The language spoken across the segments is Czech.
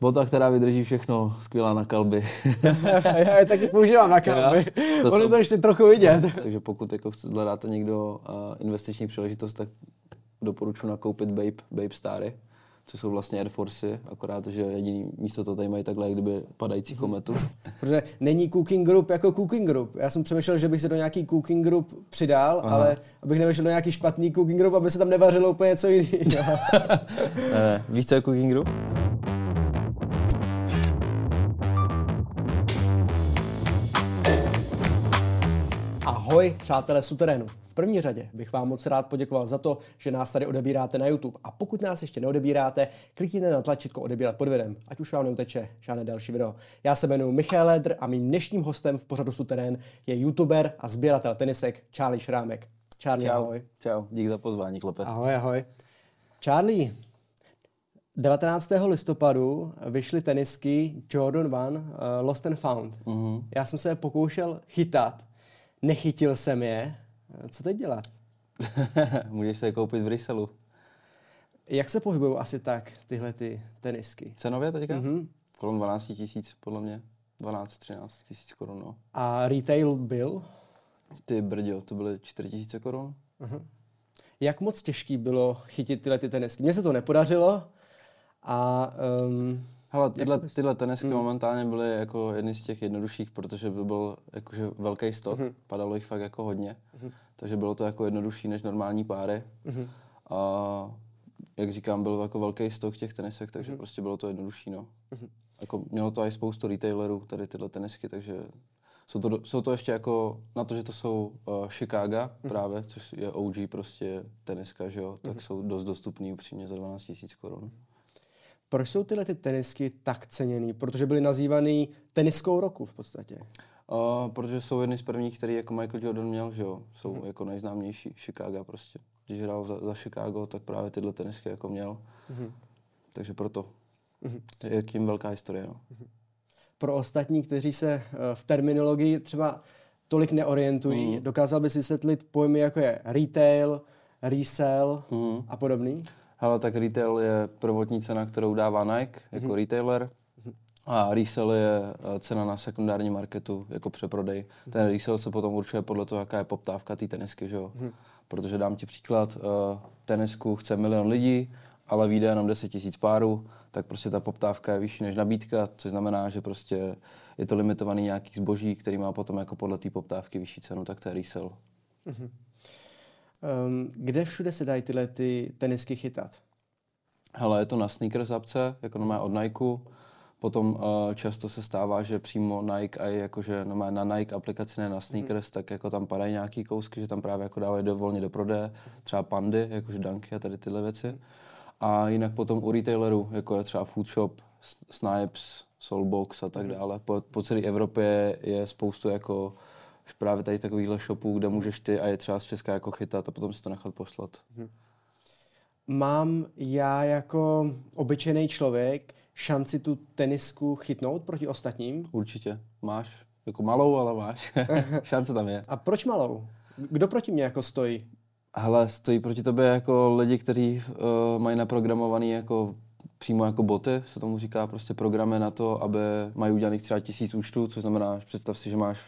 Bota, která vydrží všechno, skvělá na kalby. Já je taky používám na kalby. To On je jsou- to ještě trochu vidět. Takže pokud jako hledáte někdo uh, investiční příležitost, tak doporučuji nakoupit Babe, Babe Stary, což jsou vlastně Air Forcey, akorát, že jediný místo to tady mají takhle, jak kdyby padající kometu. Protože není cooking group jako cooking group. Já jsem přemýšlel, že bych se do nějaký cooking group přidal, Aha. ale abych nevešel do nějaký špatný cooking group, aby se tam nevařilo úplně něco jiného. Eh, víš, co je Cooking Group? Ahoj, přátelé suterénu. V první řadě bych vám moc rád poděkoval za to, že nás tady odebíráte na YouTube. A pokud nás ještě neodebíráte, klikněte na tlačítko odebírat pod videem, ať už vám neuteče žádné další video. Já se jmenuji Michal Ledr a mým dnešním hostem v pořadu suterén je youtuber a sběratel tenisek Charlie Šrámek. Charlie, ahoj. Čau, dík za pozvání, klepe. Ahoj, ahoj. Charlie, 19. listopadu vyšly tenisky Jordan 1 uh, Lost and Found. Mm-hmm. Já jsem se pokoušel chytat, nechytil jsem je. Co teď dělat? Můžeš se je koupit v Ryselu. Jak se pohybují asi tak tyhle ty tenisky? Cenově teďka? Mm-hmm. Kolem 12 tisíc, podle mě. 12-13 tisíc korun, no. A retail byl? Ty brďo, to byly 4 tisíce korun. Jak moc těžký bylo chytit tyhle ty tenisky? Mně se to nepodařilo a um, Hele, tyhle, tyhle tenisky mm. momentálně byly jako jedny z těch jednodušších, protože by byl jakože velký stok, mm. padalo jich fakt jako hodně, mm. takže bylo to jako jednodušší než normální páry. Mm. A jak říkám, byl jako velký stok těch tenisek, takže mm. prostě bylo to jednodušší, no. Mm. Jako mělo to i spoustu retailerů, tady tyhle tenisky, takže jsou to, jsou to ještě jako, na to, že to jsou uh, Chicago mm. právě, což je OG prostě teniska, že jo, tak mm. jsou dost dostupný upřímně za 12 000 korun. Proč jsou tyhle ty tenisky tak ceněný? Protože byly nazývaný teniskou roku v podstatě. Uh, protože jsou jedny z prvních, který jako Michael Jordan měl, že jo, jsou hmm. jako nejznámější, Chicago prostě. Když hrál za, za Chicago, tak právě tyhle tenisky jako měl. Hmm. Takže proto. Hmm. Je k tím velká historie, no. pro ostatní, kteří se eh, v terminologii třeba tolik neorientují, mm. dokázal bys vysvětlit pojmy jako je retail, resell mm. a podobný? Hele, tak retail je prvotní cena, kterou dává Nike jako mm. retailer. A resell je eh, cena na sekundárním marketu jako přeprodej. Ten resell se potom určuje podle toho, jaká je poptávka té tenisky, že jo. Protože dám ti příklad, uh, tenisku chce milion lidí, ale vyjde jenom 10 tisíc párů, tak prostě ta poptávka je vyšší než nabídka, což znamená, že prostě je to limitovaný nějaký zboží, který má potom jako podle té poptávky vyšší cenu, tak to je resell. Um, kde všude se dají tyhle ty tenisky chytat? Hele, je to na sneakers apce, jako normálně od Nike. Potom uh, často se stává, že přímo Nike a jakože normálně na Nike aplikaci, ne na sneakers, mm. tak jako tam padají nějaký kousky, že tam právě jako dávají do, volně do prodeje, třeba pandy, jakože Dunky a tady tyhle věci. A jinak potom u retailerů, jako je třeba Food Shop, S- Snipes, Soulbox a tak dále. Po, po celé Evropě je spoustu jako právě tady takovýchhle shopů, kde můžeš ty a je třeba z Česka jako chytat a potom si to nechat poslat. Mám já jako obyčejný člověk šanci tu tenisku chytnout proti ostatním? Určitě. Máš. Jako malou, ale máš. Šance tam je. A proč malou? Kdo proti mě jako stojí? Hele, stojí proti tobě jako lidi, kteří uh, mají naprogramovaný jako přímo jako boty, se tomu říká prostě programy na to, aby mají udělaných třeba tisíc účtů, což znamená, představ si, že máš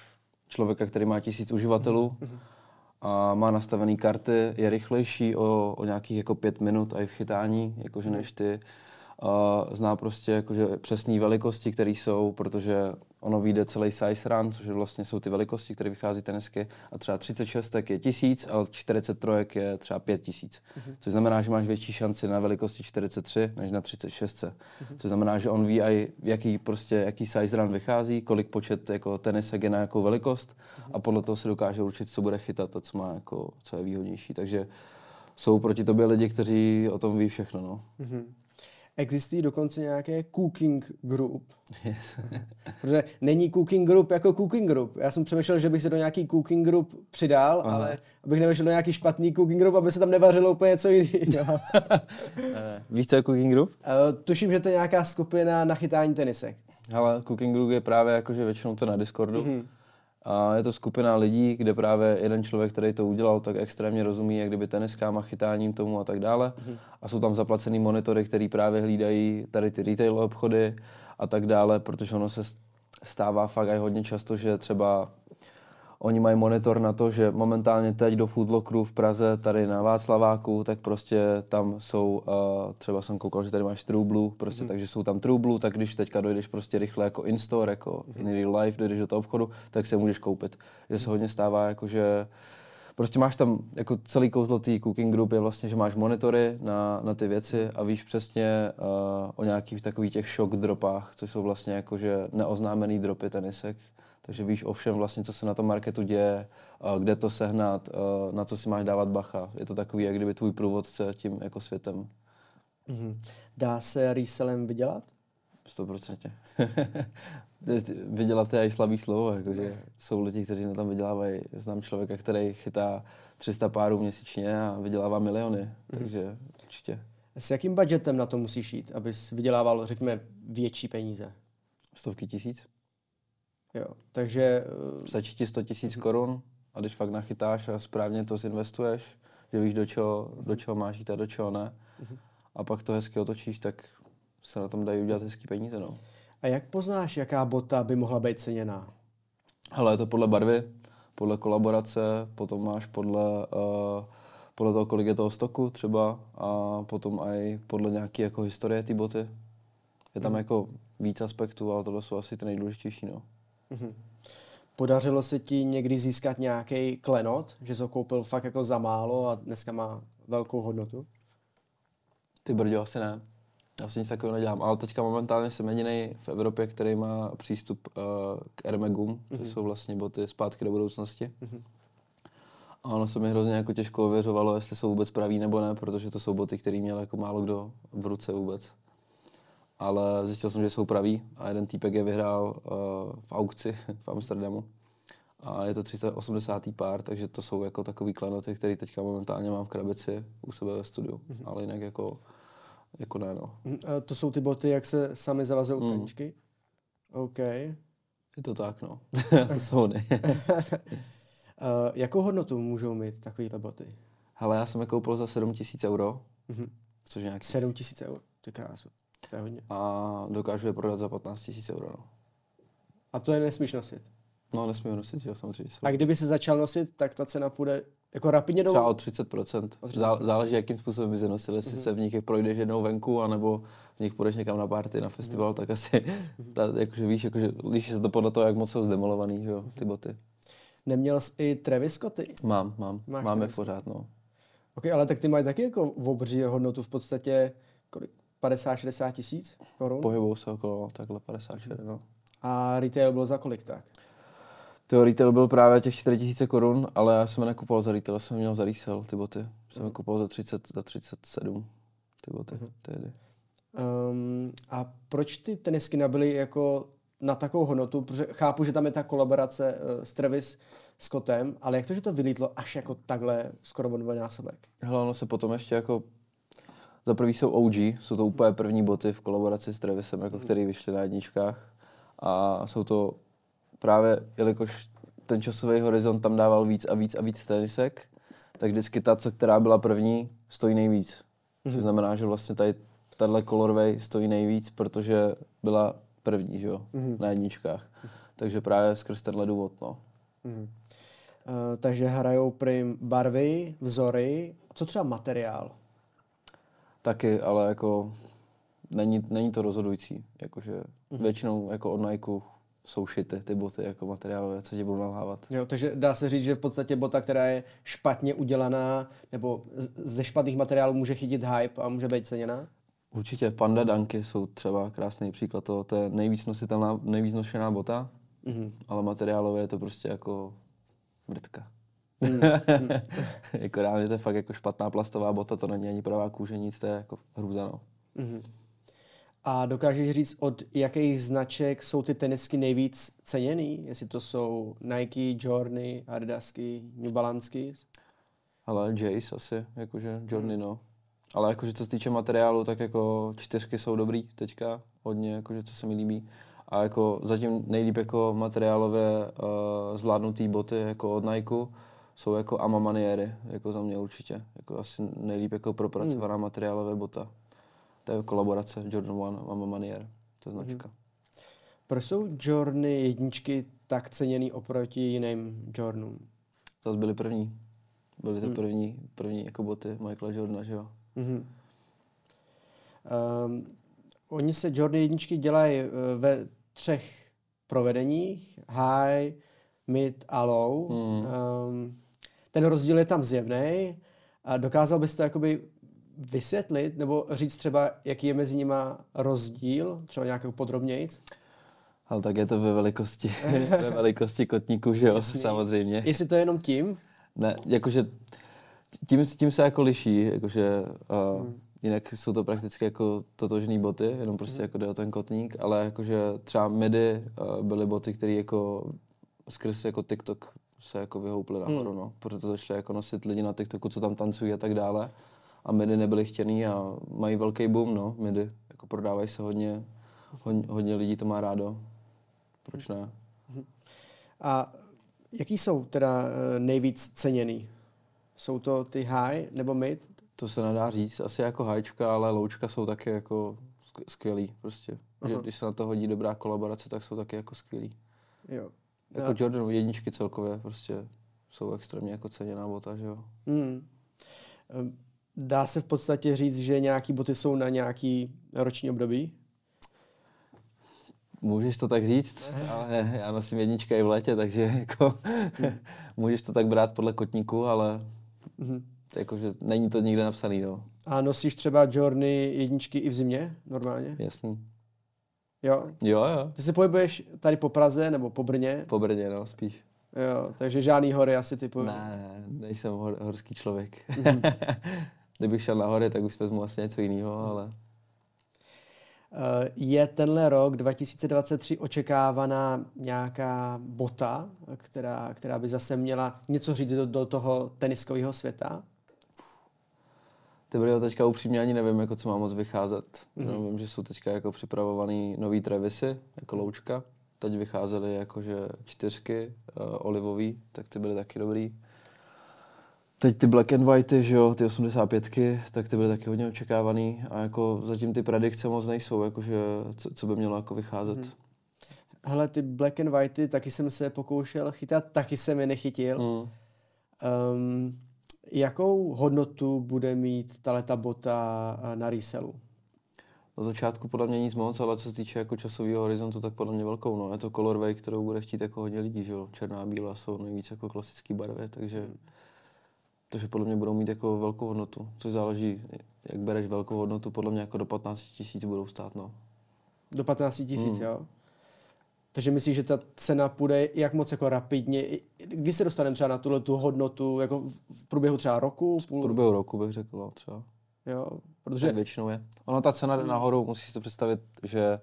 člověka, který má tisíc uživatelů a má nastavený karty, je rychlejší o, o nějakých jako pět minut a i v chytání, jakože než ty. Uh, zná prostě jakože přesné velikosti, které jsou, protože ono vyjde celý size run, což vlastně jsou ty velikosti, které vychází tenisky a třeba 36 je tisíc, ale 43 je třeba 5 tisíc. Mm-hmm. Což znamená, že máš větší šanci na velikosti 43 než na 36. Mm-hmm. Což znamená, že on ví, aj jaký, prostě, jaký size run vychází, kolik počet jako tenisek je na jakou velikost mm-hmm. a podle toho se dokáže určit, co bude chytat a co, má jako, co je výhodnější. Takže jsou proti tobě lidi, kteří o tom ví všechno. No. Mm-hmm. Existují dokonce nějaké cooking group. Yes. Protože není cooking group jako cooking group. Já jsem přemýšlel, že bych se do nějaký cooking group přidal, Aha. ale abych nevešel do nějaký špatný cooking group, aby se tam nevařilo úplně něco jiného. Víš, co je Cooking Group? Uh, tuším, že to je nějaká skupina na chytání tenisek. Hele, Cooking Group je právě jako, že většinou to na Discordu. Mm-hmm. A je to skupina lidí, kde právě jeden člověk, který to udělal, tak extrémně rozumí, jak kdyby teniskám a chytáním tomu a tak dále. Mm-hmm. A jsou tam zaplacený monitory, který právě hlídají tady ty retail obchody a tak dále, protože ono se stává fakt i hodně často, že třeba Oni mají monitor na to, že momentálně teď do Foodlockeru v Praze, tady na Václaváku, tak prostě tam jsou, uh, třeba jsem koukal, že tady máš True prostě, mm. takže jsou tam True tak když teďka dojdeš prostě rychle jako in-store, jako mm. in real life, dojdeš do toho obchodu, tak se můžeš koupit. Že se hodně stává jako, že prostě máš tam jako celý kouzlo té cooking group je vlastně, že máš monitory na, na ty věci a víš přesně uh, o nějakých takových těch shock dropách, což jsou vlastně jako, že neoznámený dropy tenisek takže víš o všem vlastně, co se na tom marketu děje, kde to sehnat, na co si máš dávat bacha. Je to takový, jak kdyby tvůj průvodce tím jako světem. Mm-hmm. Dá se resellem vydělat? Stoprocentně. vydělat je i slabý slovo, jakože jsou lidi, kteří na tom vydělávají. Znám člověka, který chytá 300 párů měsíčně a vydělává miliony, mm-hmm. takže určitě. S jakým budgetem na to musíš jít, abys vydělával, řekněme, větší peníze? Stovky tisíc. Jo, takže... Stačí ti 100 tisíc korun a když fakt nachytáš a správně to zinvestuješ, že víš, do čeho, do čeho máš jít a do čeho ne, uh-huh. a pak to hezky otočíš, tak se na tom dají udělat hezký peníze. No. A jak poznáš, jaká bota by mohla být ceněná? Hele, je to podle barvy, podle kolaborace, potom máš podle, uh, podle toho, kolik je toho stoku třeba a potom i podle nějaké jako historie té boty. Je tam mm. jako víc aspektů, ale tohle jsou asi ty nejdůležitější. No. Mm-hmm. Podařilo se ti někdy získat nějaký klenot, že jsi ho koupil fakt jako za málo a dneska má velkou hodnotu? Ty brďo, asi ne. Já si nic takového nedělám, ale teďka momentálně jsem jediný v Evropě, který má přístup uh, k mm-hmm. to mhm. jsou vlastně boty zpátky do budoucnosti. Mm-hmm. A ono se mi hrozně jako těžko ověřovalo, jestli jsou vůbec praví nebo ne, protože to jsou boty, které měl jako málo kdo v ruce vůbec ale zjistil jsem, že jsou praví a jeden týpek je vyhrál uh, v aukci v Amsterdamu. A je to 380. pár, takže to jsou jako takový klenoty, který teďka momentálně mám v krabici u sebe ve studiu, mm-hmm. ale jinak jako, jako ne, no. Mhm, a to jsou ty boty, jak se sami zavazují mm. taničky? OK. Je to tak, no. to jsou uh, jakou hodnotu můžou mít takovýhle boty? Hele, já jsem je koupil za 7 tisíc euro, mm-hmm. což nějaký... 7 tisíc euro, ty krásu. To je hodně. A dokážu je prodat za 15 000 euro. No. A to je nesmíš nosit? No, nesmím nosit, jo, samozřejmě. A kdyby se začal nosit, tak ta cena půjde jako rapidně dolů? Třeba o 30%. O 30%. Záleží, jakým způsobem by se nosil. Jestli mm-hmm. se v nich projdeš jednou venku, anebo v nich půjdeš někam na party, na festival, mm-hmm. tak asi, mm-hmm. ta, jakože víš, jakože líší se to podle toho, jak moc jsou zdemolovaný, jo, ty boty. Neměl jsi i Travis Scotty? Mám, mám. Máš Máme v pořád, no. Ok, ale tak ty mají taky jako v obří hodnotu v podstatě, kolik, 50-60 tisíc korun? Pohybují se okolo takhle 50 no. A retail byl za kolik tak? To retail byl právě těch 4 tisíce korun, ale já jsem je nekupoval za retail, jsem měl za resell ty boty. Jsem je kupoval za 30, za 37 ty boty uh-huh. tehdy. Um, a proč ty tenisky nabyly jako na takovou hodnotu? Protože chápu, že tam je ta kolaborace uh, s Travis Scottem, ale jak to, že to vylítlo až jako takhle skoro o násobek? Hele, ono se potom ještě jako za prvý jsou OG, jsou to úplně první boty v kolaboraci s Travisem, jako který vyšly na jedničkách. A jsou to právě, jelikož ten časový horizont tam dával víc a víc a víc tenisek, tak vždycky ta, co, která byla první, stojí nejvíc. Mm-hmm. Což znamená, že vlastně tady tahle colorway stojí nejvíc, protože byla první, že jo, mm-hmm. na jedničkách. Takže právě skrz tenhle důvod, no. Mm-hmm. Uh, takže hrajou prim barvy, vzory. Co třeba materiál? Taky, ale jako není, není to rozhodující. Jakože mm-hmm. většinou jako od Nike jsou šity ty boty jako materiálové, co ti budou nalhávat. Jo, takže dá se říct, že v podstatě bota, která je špatně udělaná, nebo ze špatných materiálů může chytit hype a může být ceněná? Určitě. Panda Danky jsou třeba krásný příklad toho. To je nejvíc nositelná, nejvíc nošená bota, mm-hmm. ale materiálové je to prostě jako mrtka. Hmm. jako reálně to je fakt jako špatná plastová bota, to není ani pravá kůže, nic, to je jako hrůza, no. Mm. A dokážeš říct, od jakých značek jsou ty tenisky nejvíc ceněný? Jestli to jsou Nike, Jordany, Adidasky, New Balancey? Ale Jace asi, jakože Jordany, no. Ale jakože co se týče materiálu, tak jako čtyřky jsou dobrý teďka, hodně, jakože co se mi líbí. A jako zatím nejlíp jako materiálově uh, zvládnutý boty jako od Nike jsou jako Ama Maniery, jako za mě určitě. Jako asi nejlíp jako propracovaná hmm. materiálové bota. To je kolaborace Jordan 1 Ama Manier, to je značka. Hmm. Proč jsou Jordany jedničky tak ceněný oproti jiným Jordanům? Zase byly první. Byly to hmm. první, první jako boty Michaela Jordana, že jo? Hmm. Um, oni se Jordan jedničky dělají uh, ve třech provedeních, high, mid a low. Hmm. Um, ten rozdíl je tam zjevný. A dokázal bys to jakoby vysvětlit nebo říct třeba, jaký je mezi nima rozdíl, třeba nějakou podrobnějc? Ale tak je to ve velikosti, ve velikosti kotníku, že jo, Jasně. samozřejmě. Jestli to je jenom tím? Ne, jakože tím, tím se jako liší, jakože uh, hmm. jinak jsou to prakticky jako totožný boty, jenom prostě hmm. jako jde o ten kotník, ale jakože třeba midi uh, byly boty, které jako skrz jako TikTok se jako vyhouply nahoru, hmm. no. Proto začali jako nosit lidi na TikToku, co tam tancují a tak dále. A midi nebyly chtěný a mají velký boom, no, midi. Jako prodávají se hodně, hodně, hodně lidí to má rádo. Proč ne? A jaký jsou teda eh, nejvíc ceněný? Jsou to ty high nebo mid? To se nedá říct, asi jako hajčka, ale loučka jsou taky jako skvělý prostě. Že, když se na to hodí dobrá kolaborace, tak jsou taky jako skvělý. Jo. Jako Jordan jedničky celkově prostě jsou extrémně jako ceněná bota, že jo. Hmm. Dá se v podstatě říct, že nějaký boty jsou na nějaký roční období? Můžeš to tak říct, ale já nosím jednička i v létě, takže jako můžeš to tak brát podle kotníku, ale mm-hmm. jakože není to nikde napsaný. No. A nosíš třeba Jorny jedničky i v zimě normálně? Jasný. Jo? Jo, jo. Ty se pohybuješ tady po Praze nebo po Brně? Po Brně, no, spíš. Jo, takže žádný hory asi typu. Ne, ne, nejsem hor, horský člověk. Mm-hmm. Kdybych šel na hory, tak už vezmu asi něco jiného, ale... Eh, je tenhle rok 2023 očekávaná nějaká bota, která, která by zase měla něco říct do, do toho teniskového světa? Ty brýle teďka upřímně ani nevím, jako co má moc vycházet. Mm-hmm. No, vím, že jsou teďka jako připravovaný nový Trevisy, jako loučka. Teď vycházely jakože čtyřky uh, olivový, tak ty byly taky dobrý. Teď ty black and white, že jo, ty 85 tak ty byly taky hodně očekávaný a jako zatím ty predikce moc nejsou, jakože co, co by mělo jako vycházet. Hmm. Hele, ty black and white, taky jsem se pokoušel chytat, taky jsem je nechytil. Hmm. Um, jakou hodnotu bude mít ta bota na resellu? Na začátku podle mě nic moc, ale co se týče jako časového horizontu, tak podle mě velkou. No. Je to colorway, kterou bude chtít jako hodně lidí, že jo. Černá a bílá jsou nejvíc jako klasické barvy, takže hmm takže podle mě budou mít jako velkou hodnotu, což záleží, jak bereš velkou hodnotu, podle mě jako do 15 tisíc budou stát, no. Do 15 tisíc, hmm. jo? Takže myslíš, že ta cena půjde jak moc jako rapidně? Kdy se dostaneme třeba na tuhle tu hodnotu, jako v průběhu třeba roku? Půl... V průběhu roku bych řekl, no, třeba. Jo, protože... Tak většinou je. Ona ta cena jde nahoru, musíš si to představit, že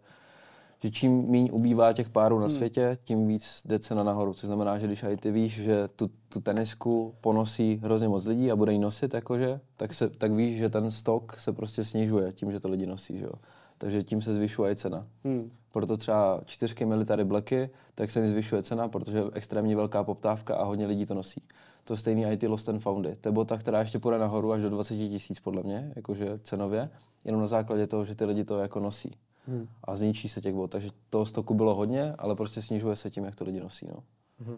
že čím méně ubývá těch párů na hmm. světě, tím víc jde cena nahoru. Což znamená, že když aj ty víš, že tu, tu tenisku ponosí hrozně moc lidí a bude ji nosit, jakože, tak, se, tak víš, že ten stok se prostě snižuje tím, že to lidi nosí. Že jo? Takže tím se zvyšuje cena. Hmm. Proto třeba čtyřky military blacky, tak se mi zvyšuje cena, protože je extrémně velká poptávka a hodně lidí to nosí. To stejný i ty Lost and Foundy. To je bota, která ještě půjde nahoru až do 20 tisíc podle mě, jakože cenově, jenom na základě toho, že ty lidi to jako nosí hmm. a zničí se těch bot. Takže toho stoku bylo hodně, ale prostě snižuje se tím, jak to lidi nosí. No. Hmm.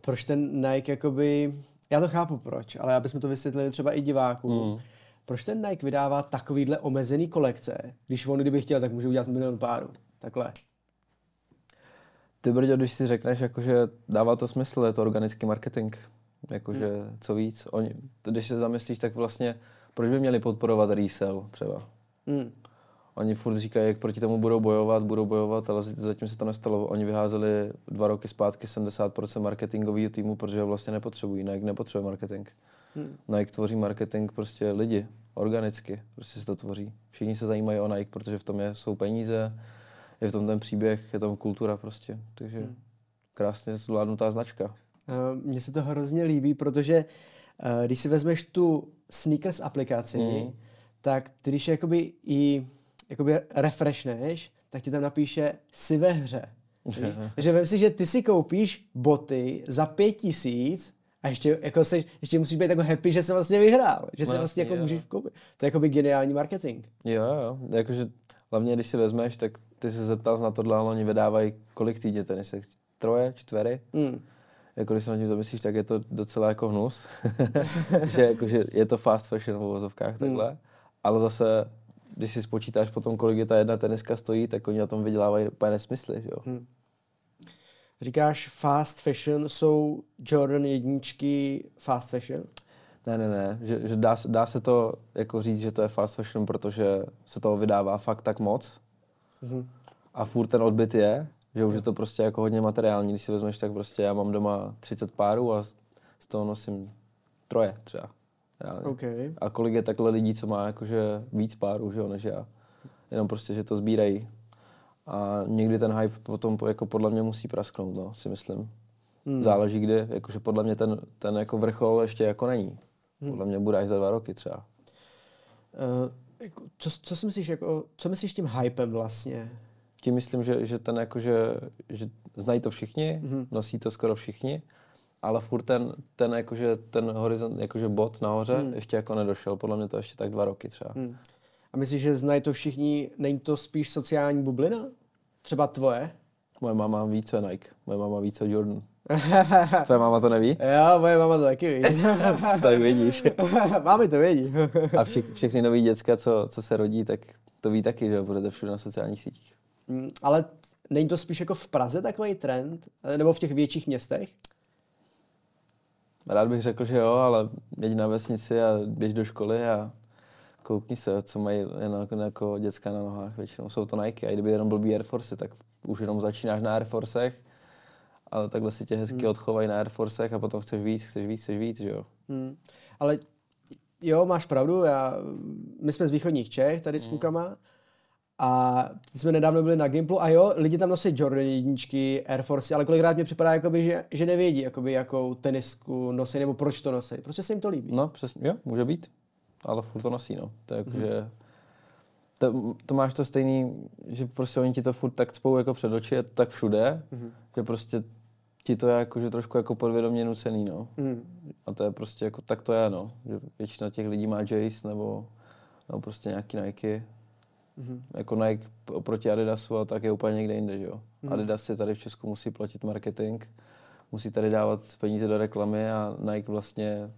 Proč ten Nike jakoby, já to chápu proč, ale abychom to vysvětlili třeba i divákům, hmm. Proč ten Nike vydává takovýhle omezený kolekce, když on kdyby chtěl, tak může udělat milion párů. Takhle. Ty Brďo, když si řekneš, jakože dává to smysl, je to organický marketing. Jakože hmm. co víc. Oni, když se zamyslíš, tak vlastně proč by měli podporovat resell třeba? Hmm. Oni furt říkají, jak proti tomu budou bojovat, budou bojovat, ale zatím se to nestalo. Oni vyházeli dva roky zpátky 70% marketingového týmu, protože ho vlastně nepotřebují. Nike nepotřebuje marketing. Hmm. Nike tvoří marketing prostě lidi, organicky, prostě se to tvoří. Všichni se zajímají o Nike, protože v tom je, jsou peníze, je v tom ten příběh, je tam kultura prostě. Takže hmm. krásně zvládnutá značka. Uh, mně se to hrozně líbí, protože uh, když si vezmeš tu sneakers aplikaci, hmm. tak ty když jakoby i jakoby refreshneš, tak ti tam napíše si ve hře. Takže vem si, že ty si koupíš boty za pět tisíc a ještě, jako seš, ještě musíš být jako happy, že jsi vlastně vyhrál. Že si No, vlastně jako jo. můžeš koupit. To je jako by geniální marketing. Jo, jo. Jakože hlavně, když si vezmeš, tak ty se zeptal na tohle, ale oni vydávají kolik týdně tenisek? Troje, čtvery? Mm. Jako když se na tím zamyslíš, tak je to docela jako hnus. že, jako, že je to fast fashion v uvozovkách takhle. Ale zase, když si spočítáš potom, kolik je ta jedna teniska stojí, tak oni na tom vydělávají úplně nesmysly, že jo. Říkáš fast fashion, jsou Jordan jedničky fast fashion? Ne, ne, ne, že, že dá, se- dá se to jako říct, že to je fast fashion, protože se toho vydává fakt tak moc Mhm. a furt ten odbyt je, že už je to prostě jako hodně materiální, když si vezmeš, tak prostě já mám doma 30 párů a z- toho nosím troje třeba. Reálně. OK. A kolik je takhle lidí, co má jakože víc párů, že jo, než já. Jenom prostě, že to sbírají. A někdy ten hype potom po- jako podle mě musí prasknout, no, si myslím. Hmm. Záleží kdy, jakože podle mě ten, ten jako vrchol ještě jako není. Podle mě bude až za dva roky třeba. Uh, jako, co, co si myslíš, jako, co myslíš tím hypem vlastně? Tím myslím, že, že ten jakože, že znají to všichni, mm-hmm. nosí to skoro všichni, ale furt ten, ten jakože, ten horizont, jakože bod nahoře mm. ještě jako nedošel. Podle mě to ještě tak dva roky třeba. Mm. A myslíš, že znají to všichni, není to spíš sociální bublina? Třeba tvoje? Moje máma ví, co je Nike. Moje máma ví, co je Jordan. Tvoje máma to neví? Jo, moje mama to taky ví. tak vidíš. Mámy to vědí. A vše, všechny nový děcka, co, co se rodí, tak to ví taky, že je všude na sociálních sítích. Mm, Ale není to spíš jako v Praze takový trend? Nebo v těch větších městech? Rád bych řekl, že jo, ale jeď na vesnici a běž do školy a koukni se, co mají jako, jako děcka na nohách. Většinou jsou to Nike. A i kdyby jenom blbý Air Force, tak už jenom začínáš na Air Forcech, ale takhle si tě hezky hmm. odchovají na Air Forcech a potom chceš víc, chceš víc, chceš víc, že jo. Hmm. Ale jo, máš pravdu, já, my jsme z východních Čech, tady s klukama, a jsme nedávno byli na Gimplu a jo, lidi tam nosí Jordan jedničky, Air Force, ale kolikrát mě připadá, jakoby, že, že nevědí, jakoby, jakou tenisku nosí, nebo proč to nosí. Prostě se jim to líbí. No, přesně, jo, může být, ale furt to nosí, no. To je jako, že... To, to, máš to stejný, že prostě oni ti to furt tak cpou jako před oči, je to tak všude, že prostě ti to je jako, že trošku jako podvědomě nucený, no. A to je prostě jako, tak to je, no. Že většina těch lidí má Jace nebo, nebo prostě nějaký Nike. Jako Nike oproti Adidasu a tak je úplně někde jinde, že jo. Adidas si tady v Česku musí platit marketing, musí tady dávat peníze do reklamy a Nike vlastně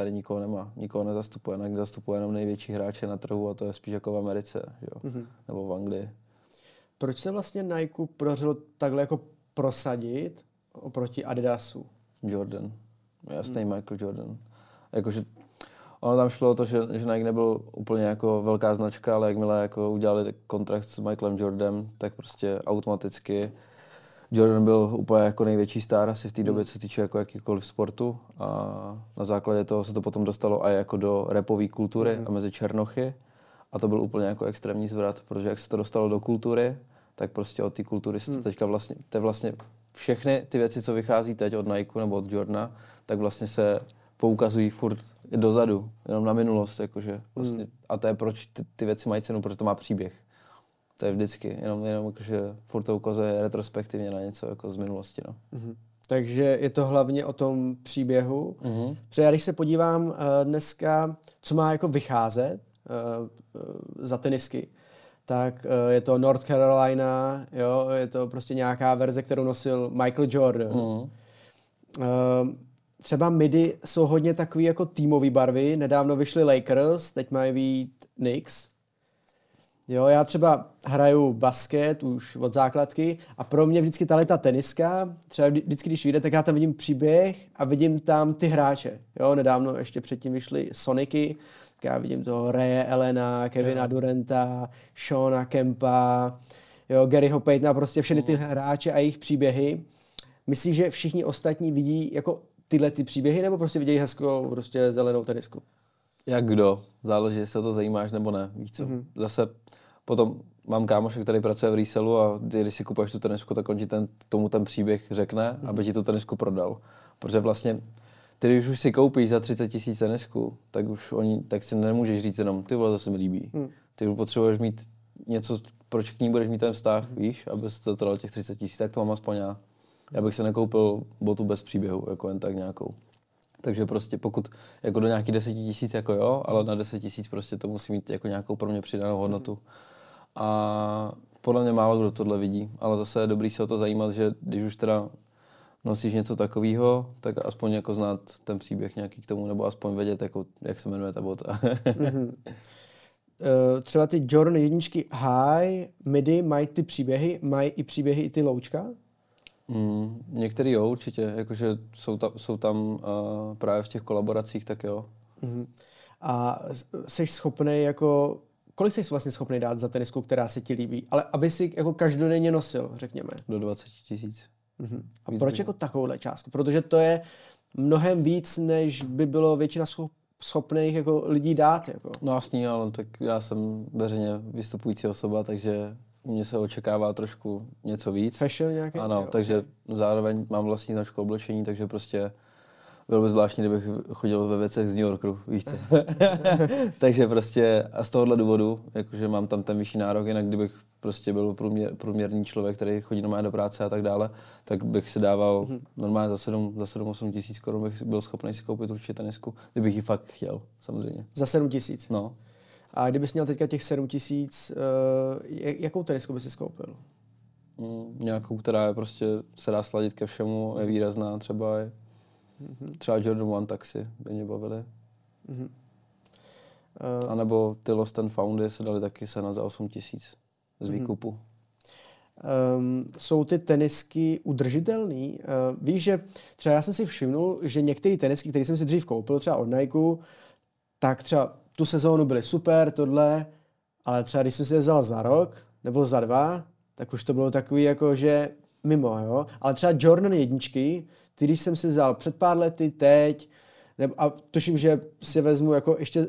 tady nikoho nemá, nikoho nezastupuje. Nike zastupuje jenom největší hráče na trhu a to je spíš jako v Americe, jo. Nebo v Anglii. Proč se vlastně Nike podařilo takhle jako prosadit oproti Adidasu? Jordan. Jasný hmm. Michael Jordan. Jakože ono tam šlo o to, že, že Nike nebyl úplně jako velká značka, ale jakmile jako udělali kontrakt s Michaelem Jordanem, tak prostě automaticky Jordan byl úplně jako největší star asi v té době, co se týče jako jakýkoliv sportu a na základě toho se to potom dostalo i jako do rapové kultury a mezi černochy a to byl úplně jako extrémní zvrat, protože jak se to dostalo do kultury, tak prostě od té kultury se to teďka vlastně, to je vlastně všechny ty věci, co vychází teď od Nike nebo od Jordana, tak vlastně se poukazují furt dozadu, jenom na minulost, jakože vlastně. A to je proč ty, ty věci mají cenu, protože to má příběh. To je vždycky, jenom, jenom jakože furt to ukazuje retrospektivně na něco jako z minulosti, no. Mhm. Takže je to hlavně o tom příběhu. Mhm. Mm-hmm. Protože já když se podívám uh, dneska, co má jako vycházet uh, uh, za tenisky, tak uh, je to North Carolina, jo, je to prostě nějaká verze, kterou nosil Michael Jordan. Mhm. Mm-hmm. Uh, třeba midi jsou hodně takový jako týmový barvy. Nedávno vyšly Lakers, teď mají být Knicks. Jo, já třeba hraju basket už od základky a pro mě vždycky tahle ta teniska, třeba vždy- vždycky, když vyjde, tak já tam vidím příběh a vidím tam ty hráče. Jo, nedávno ještě předtím vyšly Soniky, tak já vidím toho Raye Elena, Kevina Duranta, Shona Kempa, jo, Garyho Paytona, prostě všechny ty hráče a jejich příběhy. Myslíš, že všichni ostatní vidí jako tyhle ty příběhy, nebo prostě vidějí hezkou prostě zelenou tenisku? Jak kdo, záleží, jestli o to zajímáš nebo ne, víš co. Mm-hmm. Zase potom mám kámoše, který pracuje v resellu a když si kupuješ tu tenisku, tak on ti ten, tomu ten příběh řekne, mm-hmm. aby ti tu tenisku prodal. Protože vlastně ty, když už si koupíš za 30 tisíc tenisku, tak už oni, tak si nemůžeš říct jenom, ty vole, to se mi líbí. Mm. Ty už potřebuješ mít něco, proč k ní budeš mít ten vztah, víš, abys to trval těch 30 tisíc, tak to mám aspoň já. Já bych se nekoupil botu bez příběhu, jako jen tak nějakou. Takže prostě pokud jako do nějakých 10 tisíc, jako jo, ale na 10 tisíc prostě to musí mít jako nějakou pro mě přidanou hodnotu. A podle mě málo kdo tohle vidí, ale zase je dobrý se o to zajímat, že když už teda nosíš něco takového, tak aspoň jako znát ten příběh nějaký k tomu, nebo aspoň vědět, jako, jak se jmenuje ta bota. mm-hmm. Třeba ty Jordan jedničky high, midi mají ty příběhy, mají i příběhy i ty loučka? Mm, některý jo, určitě. Jakože jsou, ta, jsou tam uh, právě v těch kolaboracích, tak jo. Mm-hmm. A jsi schopný jako kolik jsi vlastně schopný dát za tenisku, která se ti líbí, ale aby si jako každodenně nosil, řekněme. Do 20 tisíc. Uh-huh. A proč jako takovouhle částku? Protože to je mnohem víc, než by bylo většina schopných jako lidí dát. Jako. No jasný, ale tak já jsem veřejně vystupující osoba, takže u mě se očekává trošku něco víc. Fashion nějaký? Ano, jo. takže zároveň mám vlastní značku oblečení, takže prostě bylo by zvláštní, kdybych chodil ve věcech z New Yorku, víš co. takže prostě a z tohohle důvodu, jakože mám tam ten vyšší nárok, jinak kdybych prostě byl průměr, průměrný člověk, který chodí normálně do práce a tak dále, tak bych si dával mm-hmm. normálně za 7, za 7 8 tisíc korun bych byl schopný si koupit určitě tenisku, kdybych ji fakt chtěl, samozřejmě. Za 7 tisíc? No. A kdybys měl teďka těch 7 tisíc, uh, jakou tenisku bys si koupil? Mm, nějakou, která je prostě, se dá sladit ke všemu, je výrazná třeba je Mm-hmm. Třeba Jordan One Taxi by mě bavili. Mm-hmm. Uh, a nebo ty Lost and Foundy se dali taky se na za 8 tisíc z mhm. výkupu. Um, jsou ty tenisky udržitelné? Uh, víš, že třeba já jsem si všimnul, že některé tenisky, které jsem si dřív koupil, třeba od Nike, tak třeba tu sezónu byly super, tohle, ale třeba když jsem si je vzal za rok nebo za dva, tak už to bylo takový jako, že mimo, jo. Ale třeba Jordan jedničky, když jsem si vzal před pár lety, teď, nebo, a tuším, že si vezmu jako ještě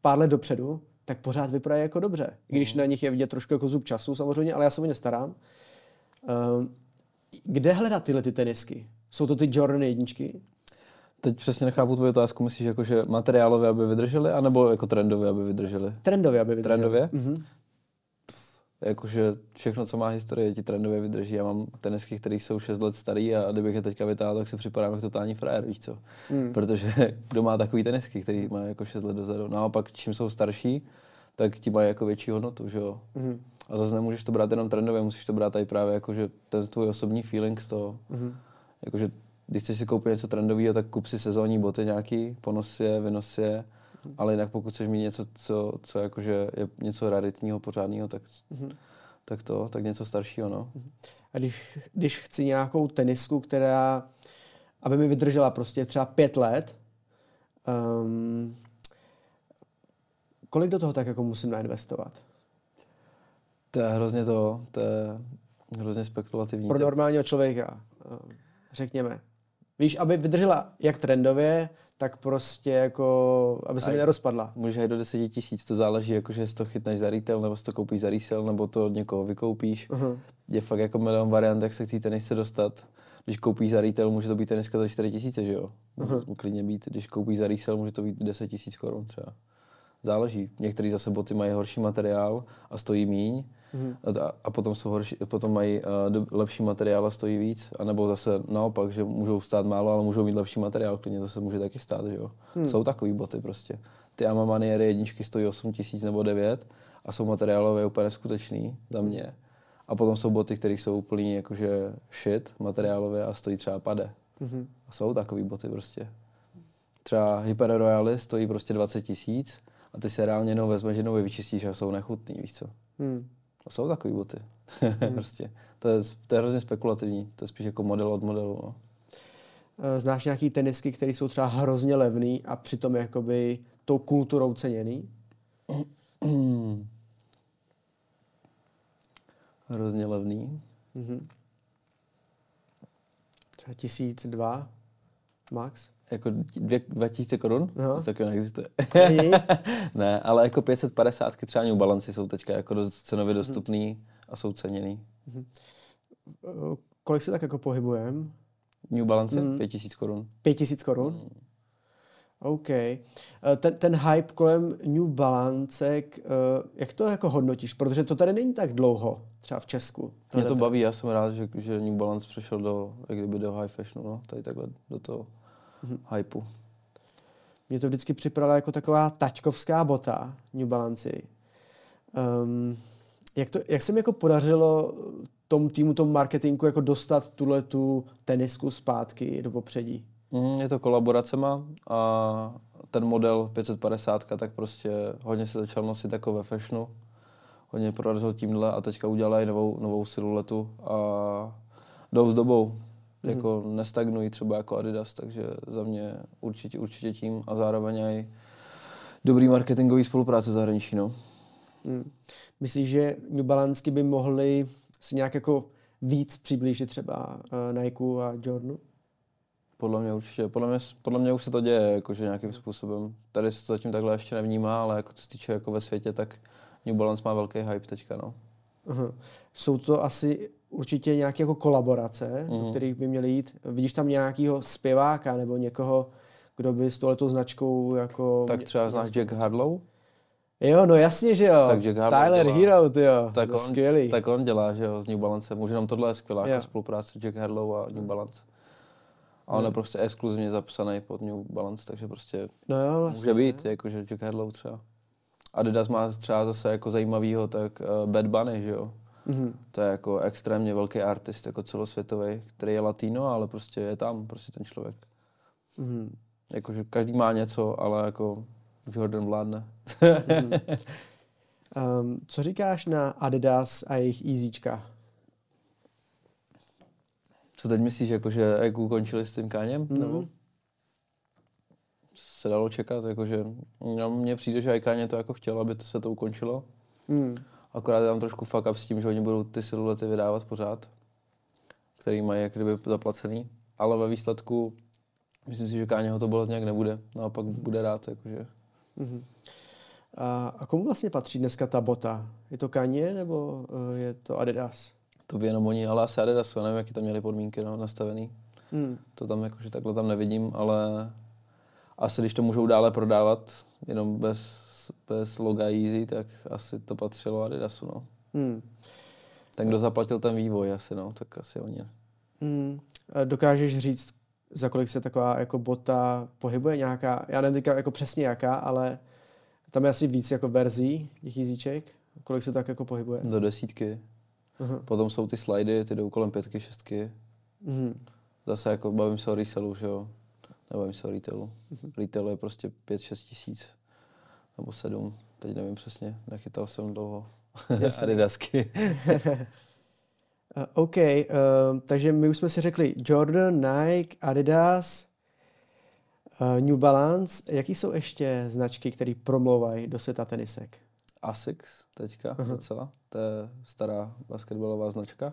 pár let dopředu, tak pořád vypadají jako dobře. I když mm. na nich je vidět trošku jako zub času samozřejmě, ale já se o ně starám. Uh, kde hledat tyhle ty tenisky? Jsou to ty Jordan jedničky? Teď přesně nechápu tvoji otázku. Myslíš, jako, že materiálové, aby vydržely, anebo jako trendové, aby vydržely? Trendové, aby vydržely. Trendově? Mm-hmm jakože všechno, co má historie, ti trendově vydrží. Já mám tenisky, které jsou 6 let starý a kdybych je teďka vytáhl, tak si připadám jako totální frajer, víš co. Hmm. Protože kdo má takový tenisky, který má jako 6 let dozadu. Naopak, čím jsou starší, tak ti mají jako větší hodnotu, že jo. Hmm. A zase nemůžeš to brát jenom trendově, musíš to brát i právě jako, že ten tvůj osobní feeling z toho. Hmm. Jakože když chceš si koupit něco trendového, tak kup si sezónní boty nějaký, ponos je, vynos je ale jinak pokud chceš mít něco, co, co jakože je něco raritního, pořádného, tak, mm-hmm. tak to, tak něco staršího, no. Mhm. A když, když chci nějakou tenisku, která, aby mi vydržela prostě třeba pět let, um, kolik do toho tak jako musím nainvestovat? To je hrozně to, to je hrozně spekulativní. Pro normálního člověka, ehm, řekněme. Víš, aby vydržela jak trendově, tak prostě jako, aby se mi nerozpadla. Můžeš jít do 10 tisíc, to záleží, jako, že to chytneš za retail, nebo si to koupíš za resell, nebo to od někoho vykoupíš. Uh-huh. Je fakt jako milion variant, jak se k té tenisce dostat. Když koupíš za retail, může to být teniska za 4 tisíce, že jo? Může uh-huh. klidně být. Když koupíš za resell, může to být 10 tisíc korun třeba. Záleží. Některý zase boty mají horší materiál a stojí míň Mm-hmm. A, a potom, jsou horší, potom mají uh, lepší materiál a stojí víc, anebo zase naopak, že můžou stát málo, ale můžou mít lepší materiál, klidně to se může taky stát, že jo. Mm. Jsou takový boty prostě. Ty Amamaniere jedničky stojí 8 tisíc nebo 9 a jsou materiálové úplně neskutečný za mě. A potom jsou boty, které jsou úplně jakože shit materiálové a stojí třeba pade. Mm-hmm. A jsou takový boty prostě. Třeba Hyper Royale stojí prostě 20 tisíc a ty se reálně jenom vezmeš, jenom je vyčistíš a jsou nechutný, víš co. Mm. A jsou takový boty. Hmm. prostě. To je, to je hrozně spekulativní. To je spíš jako model od modelu. No. Eh, znáš nějaký tenisky, které jsou třeba hrozně levný a přitom jakoby tou kulturou ceněný? hrozně levný. Mm-hmm. Třeba tisíc, dva max? Jako dvě, 2000 korun? No. To taky neexistuje. ne, ale jako 550 třeba New Balance jsou teďka jako dost cenově dostupný hmm. a jsou ceněný. Hmm. Kolik se tak jako pohybujem? New Balance? Hmm. 5000 korun. 5000 korun? Hmm. OK. Eh, ten, ten hype kolem New Balance, eh, jak to jako hodnotíš? Protože to tady není tak dlouho, třeba v Česku. Mě to baví, já jsem rád, že, že New Balance přešel do, jak kdyby do high fashionu, no, tady takhle do toho mm-hmm. hypeu. Mně to vždycky připadalo jako taková tačkovská bota New Balance. Um, jak, to, jak se mi jako podařilo tom týmu, tom marketingu jako dostat tuhle tu tenisku zpátky do popředí? Mm, je to kolaboracema a ten model 550 tak prostě hodně se začal nosit jako ve fashionu. Hodně prorazil tímhle a teďka udělali novou, novou siluetu a jdou s dobou. Mm. Jako nestagnují třeba jako Adidas, takže za mě určitě, určitě tím a zároveň i dobrý marketingový spolupráce v zahraničí. No. Mm. Myslíš, že New Balance by mohli si nějak jako víc přiblížit třeba uh, Nike a Jordanu? Podle mě určitě. Podle mě, podle mě už se to děje jakože nějakým způsobem. Tady se to zatím takhle ještě nevnímá, ale jako co se týče jako ve světě, tak New Balance má velký hype teďka. No. Uh-huh. Jsou to asi určitě nějaké jako kolaborace, uh-huh. do mhm. kterých by měly jít. Vidíš tam nějakého zpěváka nebo někoho, kdo by s touhletou značkou jako... Tak třeba znáš Jack Harlow? Jo, no jasně, že jo. Tak Jack Tyler dělá. Hero, ty jo. Tak on, skvělý. Tak on dělá, že jo, z New Balance. Může nám tohle je skvělá jako spolupráce Jack Harlow a New Balance. A on je prostě exkluzivně zapsaný pod New Balance, takže prostě no jo, vlastně, může být, jakože Jack Harlow třeba. Adidas má třeba zase jako zajímavýho, tak uh, Bad Bunny, že jo. Mm-hmm. To je jako extrémně velký artist, jako celosvětový, který je latino, ale prostě je tam, prostě ten člověk. Mm-hmm. Jakože každý má něco, ale jako Jordan vládne. mm-hmm. um, co říkáš na Adidas a jejich Easyčka? Co teď myslíš, jakože jak ukončili s tím káněm? Mm-hmm. Nebo? se dalo čekat, jakože no, mně přijde, že Ikáně to jako chtěl, aby to se to ukončilo. Mm. Akorát je tam trošku fuck up s tím, že oni budou ty silulety vydávat pořád, který mají jak kdyby zaplacený. Ale ve výsledku myslím si, že Káně ho to bylo nějak nebude. Naopak bude rád, jakože. Mm-hmm. A, a komu vlastně patří dneska ta bota? Je to Kanye nebo uh, je to Adidas? To ví jenom oni, ale asi Adidas, nevím, jaký tam měli podmínky no, nastavený. Hmm. To tam jakože takhle tam nevidím, ale asi když to můžou dále prodávat jenom bez, bez loga Easy, tak asi to patřilo Adidasu. No. Hmm. Ten, kdo zaplatil ten vývoj asi, no, tak asi oni. Hmm. Dokážeš říct, za kolik se taková jako bota pohybuje nějaká, já nevím jako přesně jaká, ale tam je asi víc jako verzí těch jízíček. Kolik se tak jako pohybuje? Do desítky. Uh-huh. Potom jsou ty slidy, ty jdou kolem pětky, šestky. Uh-huh. Zase jako bavím se o resellu, že jo nebavím se o retailu. Mm-hmm. Retail je prostě 5-6 tisíc nebo 7, teď nevím přesně, nechytal jsem dlouho Adidasky. uh, OK, uh, takže my už jsme si řekli Jordan, Nike, Adidas, uh, New Balance. Jaký jsou ještě značky, které promlouvají do světa tenisek? Asics teďka uh-huh. docela, to je stará basketbalová značka,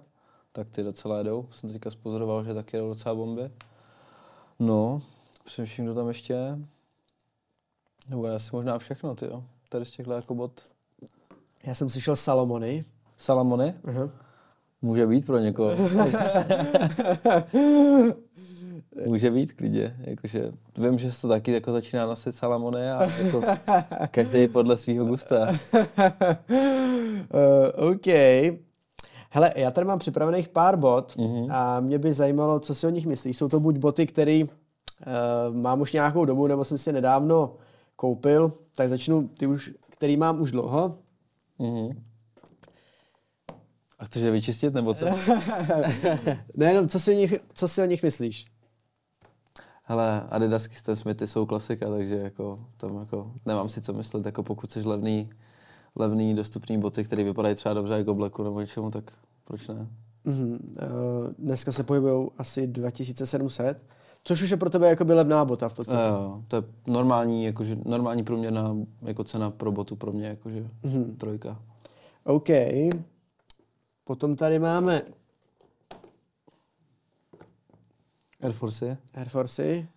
tak ty docela jedou. Jsem teďka spozoroval, že taky jedou docela bomby. No, Přemýšlím, kdo tam ještě je. Nebo asi možná všechno, ty jo. Tady z těchto jako bot. Já jsem slyšel Salomony. Salomony? Uh-huh. Může být pro někoho. Může být klidně. Jakože, vím, že se to taky jako začíná nosit Salamony a jako každý podle svého gusta. uh, OK. Hele, já tady mám připravených pár bot uh-huh. a mě by zajímalo, co si o nich myslíš. Jsou to buď boty, které Uh, mám už nějakou dobu, nebo jsem si nedávno koupil, tak začnu ty už, který mám už dlouho. Mm-hmm. A chceš je vyčistit, nebo co? Nejenom, co si, o nich, co si o nich myslíš? Hele, Adidasky Stan Smithy jsou klasika, takže jako, tam jako nemám si co myslet, jako pokud jsi levný, levný, dostupný boty, které vypadají třeba dobře jako Blacku nebo něčemu, tak proč ne? Mm-hmm. Uh, dneska se pohybují asi 2700. Což už je pro tebe jako by levná bota v podstatě. Jo, to je normální, jakože, normální průměrná jako cena pro botu pro mě, jakože mm-hmm. trojka. OK. Potom tady máme Air Force. Air Force.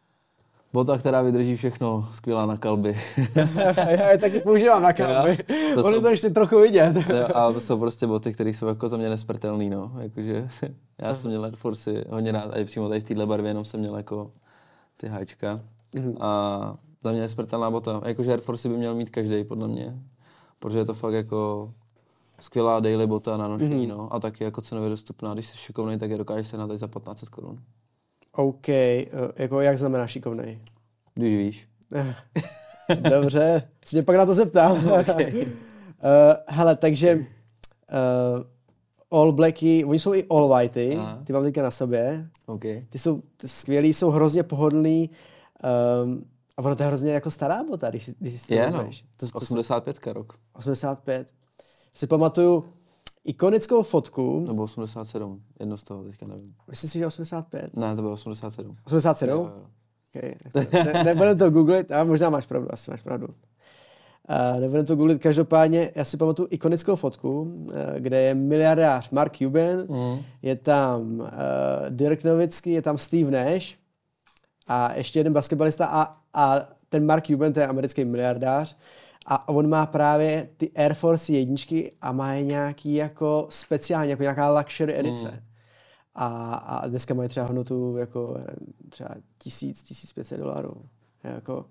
Bota, která vydrží všechno, skvělá na kalby. já je taky používám na kalby. to Oni jsou, to ještě trochu vidět. jo, ale to jsou prostě boty, které jsou jako za mě nesmrtelný, no. Jakože, já jsem měl Air Force hodně rád, a i přímo tady v téhle barvě jenom jsem měl jako ty háčka. Mm-hmm. A Za mě nesmrtelná bota. Jakože Air Force by měl mít každý, podle mě. Protože je to fakt jako skvělá daily bota na nošení, mm-hmm. no. A taky jako cenově dostupná. Když jsi šikovný, tak je dokážeš se nadat za 1500 korun. OK, uh, jako jak znamená šikovnej? Když víš. Dobře, si tě pak na to zeptám. Okay. uh, hele, takže uh, all blacky, oni jsou i all whitey, Aha. ty mám teďka na sobě. Okay. Ty jsou ty skvělý, jsou hrozně pohodlný. Um, a ono to je hrozně jako stará bota, když, když si to Je, no. To, to, 85 rok. 85. Si pamatuju ikonickou fotku, Nebo 87. Jedno z toho, teďka nevím. myslím si, že 85. Ne, to bylo 87. 87? Jo, jo. Okay. Ne, nebudem to googlit, a možná máš pravdu, asi máš pravdu. Uh, nebudem to googlit, každopádně já si pamatuju ikonickou fotku, uh, kde je miliardář Mark Cuban, Mm. je tam uh, Dirk Nowitzki, je tam Steve Nash a ještě jeden basketbalista a, a ten Mark Cuban, to je americký miliardář a on má právě ty Air Force jedničky a má je nějaký jako speciální, jako nějaká luxury edice. Mm. A, a dneska mají třeba hodnotu jako třeba tisíc, tisíc pětset dolarů. Jako,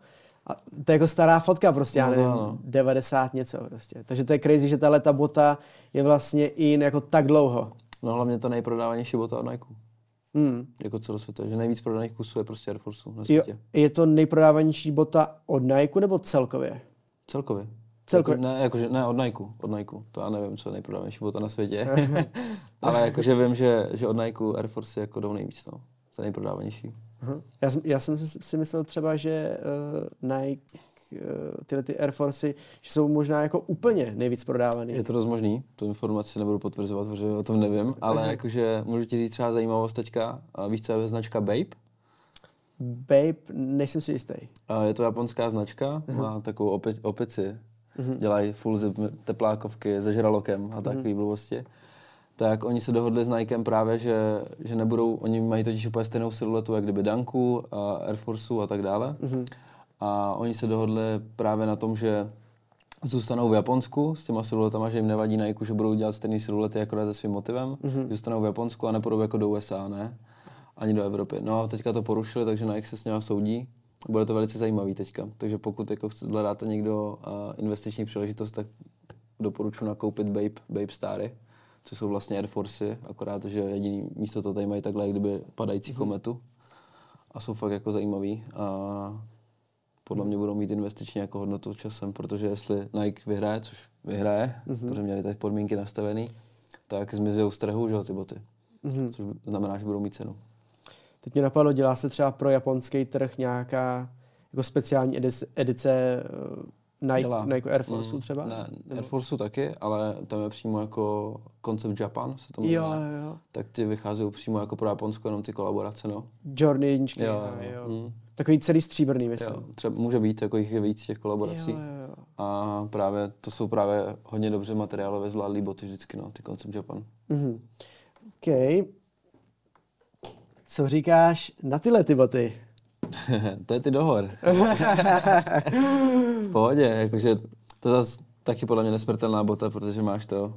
a to je jako stará fotka prostě, já No nevím, ano. 90 něco prostě. Takže to je crazy, že tahle ta bota je vlastně in jako tak dlouho. No hlavně to nejprodávanější bota od Nike. Hmm. Jako celosvětově, že nejvíc prodaných kusů je prostě Air Force na Jo, světě. je to nejprodávanější bota od Nike nebo celkově? Celkově. Celkově. Jako, ne, jakože, ne, od Nike, od Nike. To já nevím, co je nejprodávanější bota na světě. Ale jakože vím, že, že od Nike Air Force jako jdou nejvíc, no. To je nejprodávanější. Aha. Já, jsem, já jsem si myslel třeba, že uh, Nike, uh, tyhle ty Air Forcey, že jsou možná jako úplně nejvíc prodávaný. Je to dost možný, tu informaci nebudu potvrzovat, protože o tom nevím, ale jakože můžu ti říct třeba zajímavost teďka. Víš, co je značka Babe? Babe, nejsem si jistý. A je to japonská značka, má takovou opi, opici. Dělají full zip teplákovky se žralokem a takové blbosti. Tak oni se dohodli s Nikem právě, že, že nebudou, oni mají totiž úplně stejnou siluetu, jak kdyby Danku, a Air Forceu a tak dále. A oni se dohodli právě na tom, že zůstanou v Japonsku s těma siluetama, že jim nevadí Nike, že budou dělat stejné siluety akorát se svým motivem. Zůstanou v Japonsku a nepůjdou jako do USA, ne? Ani do Evropy. No a teďka to porušili, takže Nike se s něma soudí. Bude to velice zajímavý teďka. Takže pokud jako hledáte někdo uh, investiční příležitost, tak doporučuji nakoupit Babe, Babe Stary, což jsou vlastně Air Forcey, akorát, že jediný místo to tady mají takhle, jak kdyby padající kometu. A jsou fakt jako zajímavý. A podle mě budou mít investičně jako hodnotu časem, protože jestli Nike vyhraje, což vyhraje, mm-hmm. protože měli tady podmínky nastavený, tak zmizí z trhu, že jo, ty boty. Mm-hmm. Což znamená, že budou mít cenu. Teď mě napadlo, dělá se třeba pro japonský trh nějaká jako speciální edice, edice uh, Nike, Dělá. Nike Air Force Mm, třeba? Ne, Air Forceu taky, ale tam je přímo jako koncept Japan, se tomu Jo, jmenuje. jo, jo. Tak ty vycházejí přímo jako pro Japonsko, jenom ty kolaborace, no. Jordan jedničky, Jo, jo, jo, mm. Takový celý stříbrný, myslím. Jo, třeba může být, jako jich je víc těch kolaborací. Jo, jo. A právě to jsou právě hodně dobře materiálově zvládlý boty vždycky, no, ty koncept Japan. Mhm. OK. Co říkáš na tyhle ty boty? to je ty dohor. v pohodě, jakože to zase taky podle mě nesmrtelná bota, protože máš to,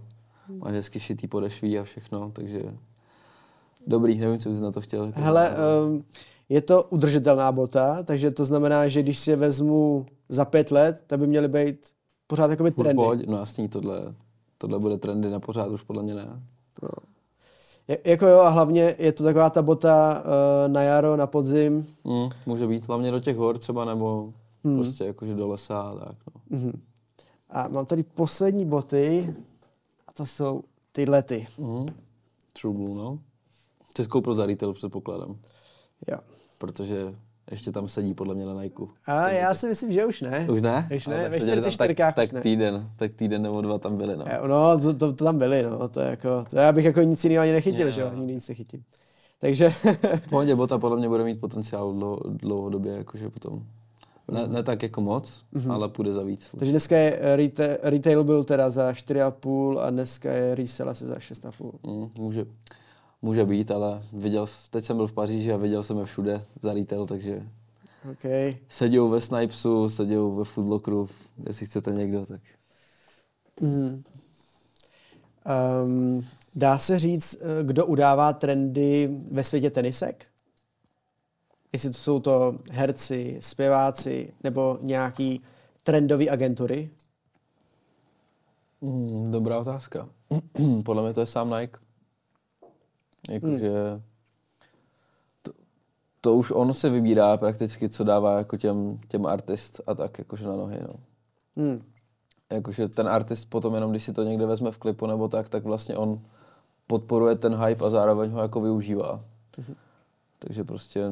máš hezky šitý podešví a všechno, takže dobrý, nevím, co bys na to chtěl. jako Hele, um, je to udržitelná bota, takže to znamená, že když si je vezmu za pět let, tak by měly být pořád jako v trendy. pohodě, no jasný, tohle, tohle bude trendy na pořád, už podle mě ne. Je, jako jo, a hlavně je to taková ta bota uh, na jaro, na podzim. Mm, může být, hlavně do těch hor třeba, nebo Hmm. prostě jakože do lesa a tak, no. Mhm. A mám tady poslední boty, a to jsou tyhle ty. Mm. True Blue, no. Ty jsi koupil za retail, předpokládám, Jo. protože ještě tam sedí podle mě na Nike. A já si myslím, že už ne. Už ne? Už ne, tak ve seděli tam 44 tak, tak ne. týden, tak týden nebo dva tam byli, no. No, to, to, to, tam byly, no. To, je jako, to já bych jako nic jiného ani nechytil, že jo, nikdy nic nechytím. Takže, V pohodě bota podle mě bude mít potenciál dlouho, dlouhodobě, jakože potom. Ne, ne tak jako moc, mm-hmm. ale půjde za víc. takže dneska je eh, retail, retail byl teda za 4,5 a dneska je resell asi za 6,5. Mm, může, může být, ale viděl, teď jsem byl v Paříži a viděl jsem je všude za retail, takže OK. sedějou ve Snipesu, sedějou ve Footlockeru, jestli chcete někdo, tak Mhm. Um, dá se říct, eh, kdo udává trendy ve světě tenisek? jestli to jsou to herci, zpěváci nebo nějaký trendové agentury? Mm, dobrá otázka. Podle mě to je sám Nike. Jakože hmm. to, to, už on si vybírá prakticky, co dává jako těm, těm artist a tak jakože na nohy. No. Hmm. Jakože ten artist potom jenom, když si to někde vezme v klipu nebo tak, tak vlastně on podporuje ten hype a zároveň ho jako využívá. Hmm. Takže prostě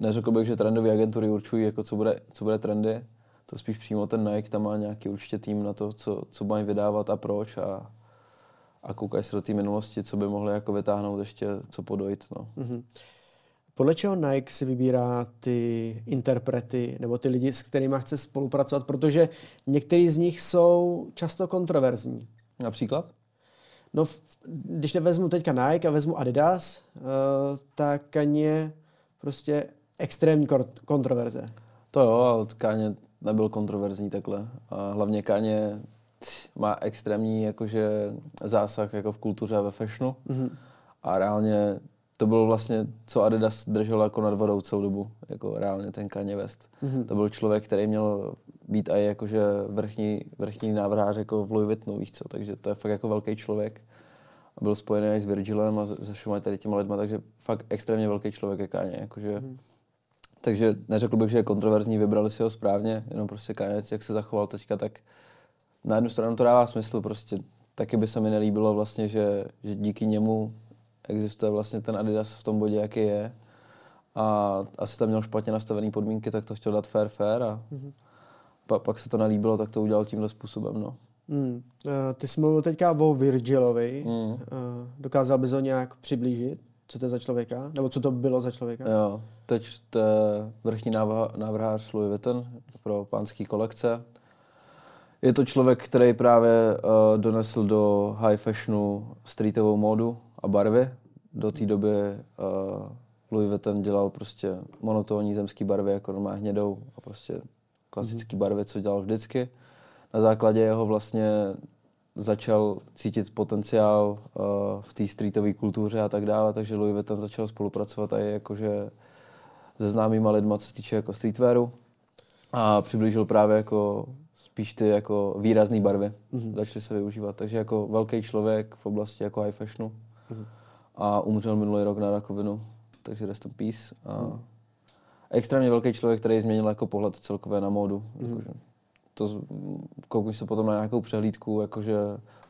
neřekl bych, že trendové agentury určují, jako co bude, co bude trendy. To spíš přímo ten Nike tam má nějaký určitě tým na to, co, co mají vydávat a proč a, a koukají se do té minulosti, co by mohli jako vytáhnout ještě, co podojit. No. Mm-hmm. Podle čeho Nike si vybírá ty interprety nebo ty lidi, s kterými chce spolupracovat, protože některý z nich jsou často kontroverzní. Například? No, když nevezmu teďka Nike a vezmu Adidas, uh, tak Kanye prostě extrémní kontroverze. To jo, ale Kanye nebyl kontroverzní takhle. A hlavně Kanye má extrémní jakože zásah jako v kultuře a ve fashionu. Mm-hmm. A reálně to bylo vlastně, co Adidas držel jako nad vodou celou dobu, jako reálně ten Kanye West. Mm-hmm. To byl člověk, který měl být i jakože vrchní, vrchní návrhář jako v Louis Vuittonu, víš co, takže to je fakt jako velký člověk. A byl spojený i s Virgilem a se všema tady těma lidma, takže fakt extrémně velký člověk je Kanye, jakože mm-hmm. Takže neřekl bych, že je kontroverzní, vybrali si ho správně, jenom prostě Kanye, jak se zachoval teďka, tak na jednu stranu to dává smysl, prostě taky by se mi nelíbilo vlastně, že, že díky němu existuje vlastně ten Adidas v tom bodě, jaký je. A asi tam měl špatně nastavené podmínky, tak to chtěl dát fair fair a mm-hmm. pa, pak se to nelíbilo, tak to udělal tímhle způsobem. No. Mm. Uh, ty jsi mluvil teďka o Virgilovi. Mm. Uh, dokázal bys ho nějak přiblížit? Co to je za člověka? Nebo co to bylo za člověka? Jo, teď to je vrchní návrhář Louis Vuitton pro pánský kolekce. Je to člověk, který právě uh, donesl do high fashionu streetovou módu a barvy. Do té doby uh, Louis Vuitton dělal prostě monotónní zemský barvy, jako normálně hnědou a prostě klasické mm-hmm. barvy, co dělal vždycky. Na základě jeho vlastně začal cítit potenciál uh, v té streetové kultuře a tak dále, takže Louis Vuitton začal spolupracovat i jakože se známýma lidma, co se týče jako streetwearu a přiblížil právě jako spíš ty jako výrazné barvy mm-hmm. začaly se využívat. Takže jako velký člověk v oblasti jako high fashionu mm-hmm. a umřel minulý rok na rakovinu, takže rest in peace. A mm-hmm. extrémně velký člověk, který změnil jako pohled celkové na módu. Mm-hmm. Jakože to koukneš se potom na nějakou přehlídku, jakože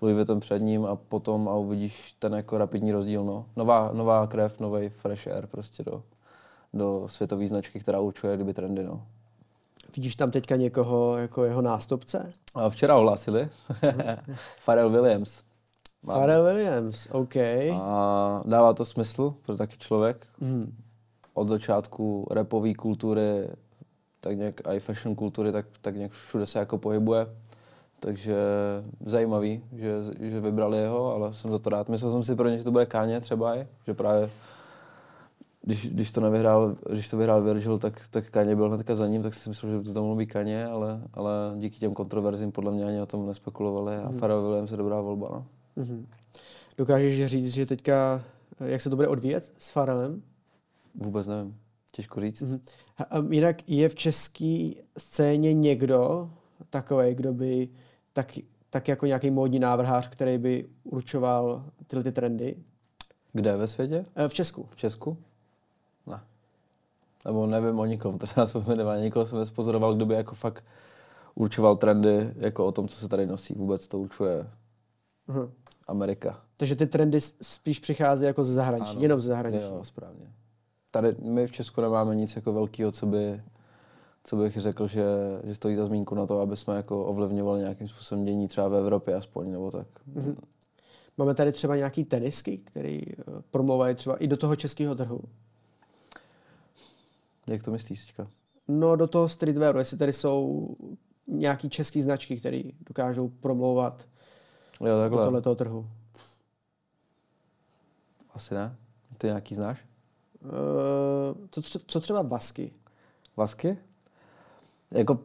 Louis Vuitton před ním a potom a uvidíš ten jako rapidní rozdíl. No. Nová, nová krev, nový fresh air prostě do, do světové značky, která určuje kdyby trendy. No. Vidíš tam teďka někoho jako jeho nástupce? A včera ohlásili. Pharrell Williams. Má. Pharrell Williams, OK. A dává to smysl pro taky člověk. Mm. Od začátku repové kultury tak nějak i fashion kultury, tak, tak nějak všude se jako pohybuje. Takže zajímavý, že, že vybrali jeho, ale jsem za to rád. Myslel jsem si pro ně, že to bude Káně třeba i, že právě když, když to nevyhrál, když to vyhrál Virgil, tak, tak Kaně byl hnedka za ním, tak si myslel, že by to tam mohlo být Kaně, ale, ale díky těm kontroverzím podle mě ani o tom nespekulovali a mm. Pharrell Williams je dobrá volba. No. Mm-hmm. Dokážeš říct, že teďka, jak se to bude odvíjet s Pharrellem? Vůbec nevím. Těžko říct. Mm-hmm. A jinak je v české scéně někdo takový, kdo by tak, tak jako nějaký módní návrhář, který by určoval tyhle ty trendy? Kde ve světě? E, v Česku. V Česku? Ne. Nebo nevím o nikom, teda vzpomínám, nikoho jsem nespozoroval, kdo by jako fakt určoval trendy jako o tom, co se tady nosí. Vůbec to určuje uh-huh. Amerika. Takže ty trendy spíš přichází jako ze zahraničí, ano, jenom ze zahraničí. Jo, správně tady my v Česku nemáme nic jako velkého, co by, co bych řekl, že, že stojí za zmínku na to, aby jsme jako ovlivňovali nějakým způsobem dění třeba v Evropě aspoň, nebo tak. Mm-hmm. Máme tady třeba nějaký tenisky, které eh, promluvají třeba i do toho českého trhu? Jak to myslíš teďka? No do toho streetwearu, jestli tady jsou nějaký český značky, které dokážou promlouvat jo, do tohoto trhu. Asi ne. Ty nějaký znáš? Uh, to, co třeba vasky? Vasky? Jako,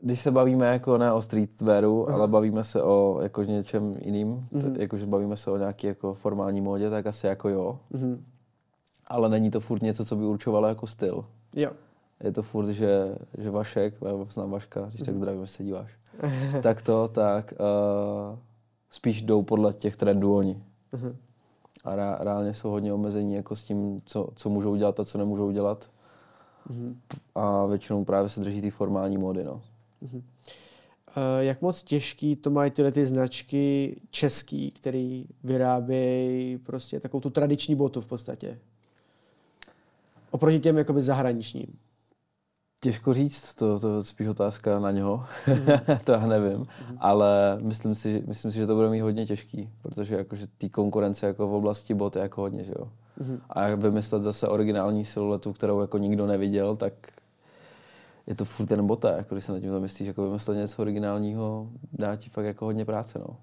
když se bavíme jako ne o streetwearu, uh-huh. ale bavíme se o jako něčem jiným, uh-huh. jakože bavíme se o nějaký jako formální módě, tak asi jako jo. Uh-huh. ale není to furt něco, co by určovalo jako styl. Jo. Je to furt, že, že Vašek, já znám Vaška, když tak zdravím, jestli se díváš, tak to, tak uh, spíš jdou podle těch trendů oni. A re, reálně jsou hodně omezení jako s tím, co, co můžou dělat a co nemůžou dělat. A většinou právě se drží ty formální módy. No. Eh, Jak moc těžký to mají tyhle ty značky český, který vyrábějí prostě takovou tu tradiční botu v podstatě? Oproti těm jakoby zahraničním. Těžko říct, to, to je spíš otázka na něho, to já nevím, ale myslím si, myslím si, že to bude mít hodně těžký, protože jakože té konkurence jako v oblasti bot je jako hodně, že jo. A jak vymyslet zase originální siluetu, kterou jako nikdo neviděl, tak je to furt ten bota, jako když se nad tím zamyslíš, jako vymyslet něco originálního, dá ti fakt jako hodně práce, no.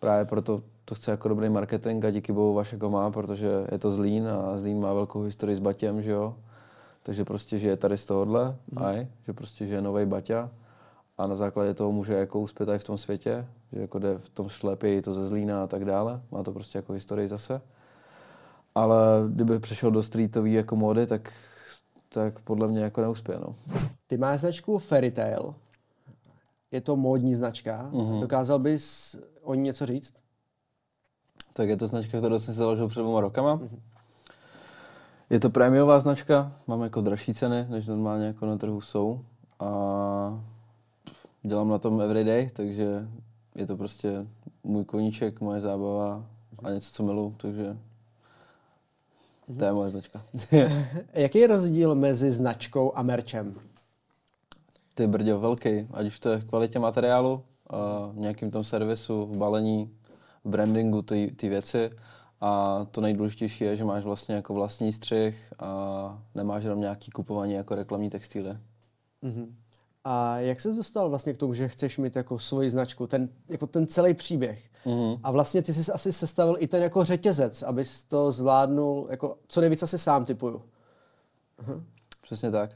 Právě proto to chce jako dobrý marketing a díky bohu Vašek ho má, protože je to Zlín a Zlín má velkou historii s Batěm, že jo. Takže prostě žije tady z tohohle, aj, že prostě žije nový Baťa a na základě toho může jako uspět i v tom světě, že jako jde v tom šlepě to ze Zlína a tak dále. Má to prostě jako historii zase. Ale kdyby přešel do streetové jako módy, tak, tak podle mě jako neuspěje, no. Ty máš značku Fairytale. Je to módní značka. Mhm. Dokázal bys o ní něco říct? Tak je to značka, kterou jsem si založil před dvěma rokama. Je to prémiová značka, mám jako dražší ceny, než normálně jako na trhu jsou. A dělám na tom everyday, takže je to prostě můj koníček, moje zábava a něco, co miluju, takže to je moje značka. Jaký je rozdíl mezi značkou a merčem? Ty brďo, velký, ať už to je v kvalitě materiálu, v nějakým tom servisu, v balení, v brandingu, ty, ty věci. A to nejdůležitější je, že máš vlastně jako vlastní střih a nemáš jenom nějaký kupování jako reklamní textíly. A jak se dostal vlastně k tomu, že chceš mít jako svoji značku, ten, jako ten celý příběh? Mhm. A vlastně ty jsi asi sestavil i ten jako řetězec, abys to zvládnul, jako co nejvíc asi sám typuju. Přesně tak.